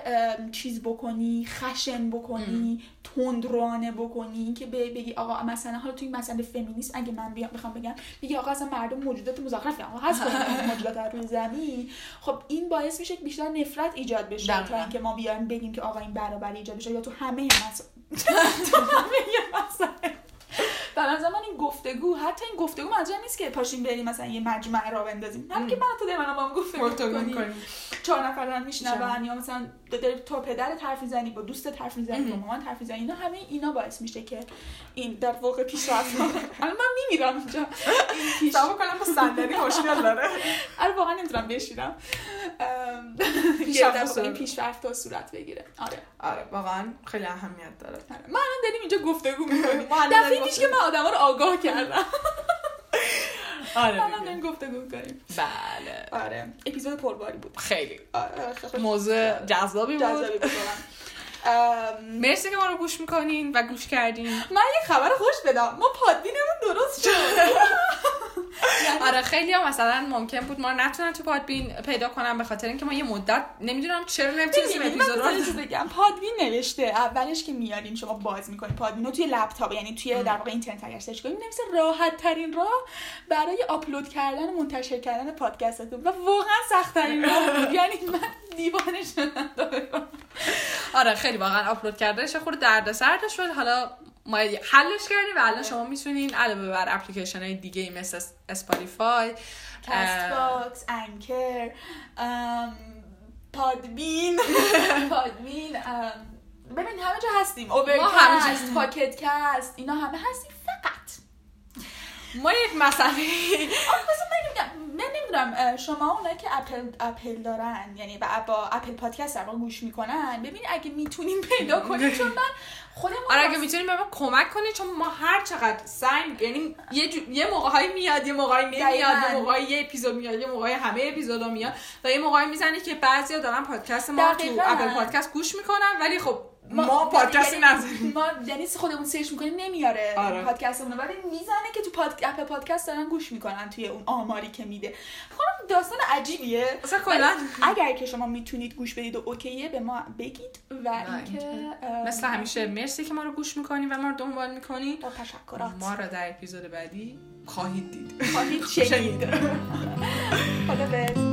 چیز بکنی خشن بکنی تندروانه بکنی اینکه به- بگی آقا مثلا حالا توی مسئله فمینیسم اگه من بیام بخوام بگم بگی آقا اصلا مردم موجودات مزخرفی آقا هست موجودات روی زمین خب این باعث میشه که بیشتر نفرت ایجاد بشه. تا اینکه ما بیایم بگیم که آقا این برابری ایجاد بشه. یا تو همه تو همه مسائل به نظر من این گفتگو حتی این گفتگو منظور نیست که پاشیم بریم مثلا یه مجمع را بندازیم. هم که من تو الان با هم گفتگو کنیم. چهار نفر دارن میشنون یا مثلا داری تو پدر حرف می‌زنی با دوست حرف می‌زنی با مامان حرف می‌زنی اینا همه اینا باعث میشه که این در واقع پیشرفت کنه الان من میمیرم اینجا. این پیش کنم با صندلی مشکل داره. آره واقعا نمی‌تونم بشینم. پیشرفت. این پیشرفت صورت بگیره. آره. آره واقعا خیلی اهمیت داره. آره. ما الان داریم اینجا گفتگو می‌کنیم. دفعه پیش که من آدما رو آگاه کردم. آره الان. داریم گفتگو می‌کنیم بله. آره. اپیزود پرباری بود. خیلی. آره موضوع جذابی بود. جذابی بود مرسی که ما رو گوش می‌کنین و گوش کردین. من یه خبر خوش بدم. ما Podbean مون درست شد. آره خیلی هم مثلا ممکن بود ما رو نتونن تو Podbean پیدا کنن به خاطر اینکه ما یه مدت نمی‌دونم چرا من اپیزود رو بگم. Podbean نوشته. اولش که میارین شما باز می‌کنین. Podbean رو توی لپتاپ یعنی توی در واقع اینترنت اگر سرچ کنین نوشته راحت ترین راه برای آپلود کردن و منتشر کردن پادکستتون و واقعا سخت ترین راه بود. یعنی من دیوانه شدم. آره خیلی واقعا آپلود کردنش خود دردسر داشت حالا ما حلش کردیم و الان شما می‌تونین علاوه بر اپلیکیشن های دیگه مثل Spotify Castbox Anchor Podbean Podbean ببین همه جا هستیم. Overcast هستیم. Pocket Casts اینا همه هستیم. فقط ما یک مسئله من نمی‌دونم شما اونایی که Apple Apple دارن یعنی با, Apple Podcast واقع گوش می‌کنن ببین اگه می‌تونین پیدا کنین چون من خودم آره اگه می‌تونیم به ما کمک کنید چون ما هر چقدر سعی یعنی یه, جو... یه موقعهایی میاد یه موقعی نمیاد. یه موقعی یه اپیزود میاد یه موقعی همه اپیزودا میاد و یه موقعی می‌زنه که بعضیا دارن پادکست ما رو تو. Apple Podcast گوش می‌کنن ولی خب ما, پادکستی یعنی- نزنیم ما یعنی خودمون سرچ می‌کنیم نمیاره آره. پادکستمون ولی می‌زنه که تو پاد... Apple Podcast دارن گوش می‌کنن توی اون آماری که میده. خب داستان عجیبیه. اصلا کلا اگر که شما می‌تونید گوش بدید و اوکیه به ما بگید و اینکه مثل همیشه مرسی که ما رو گوش می‌کنین و ما رو دنبال می‌کنین با تشکرات. ما رو در اپیزود بعدی خواهید دید. خواهید شنید. خدا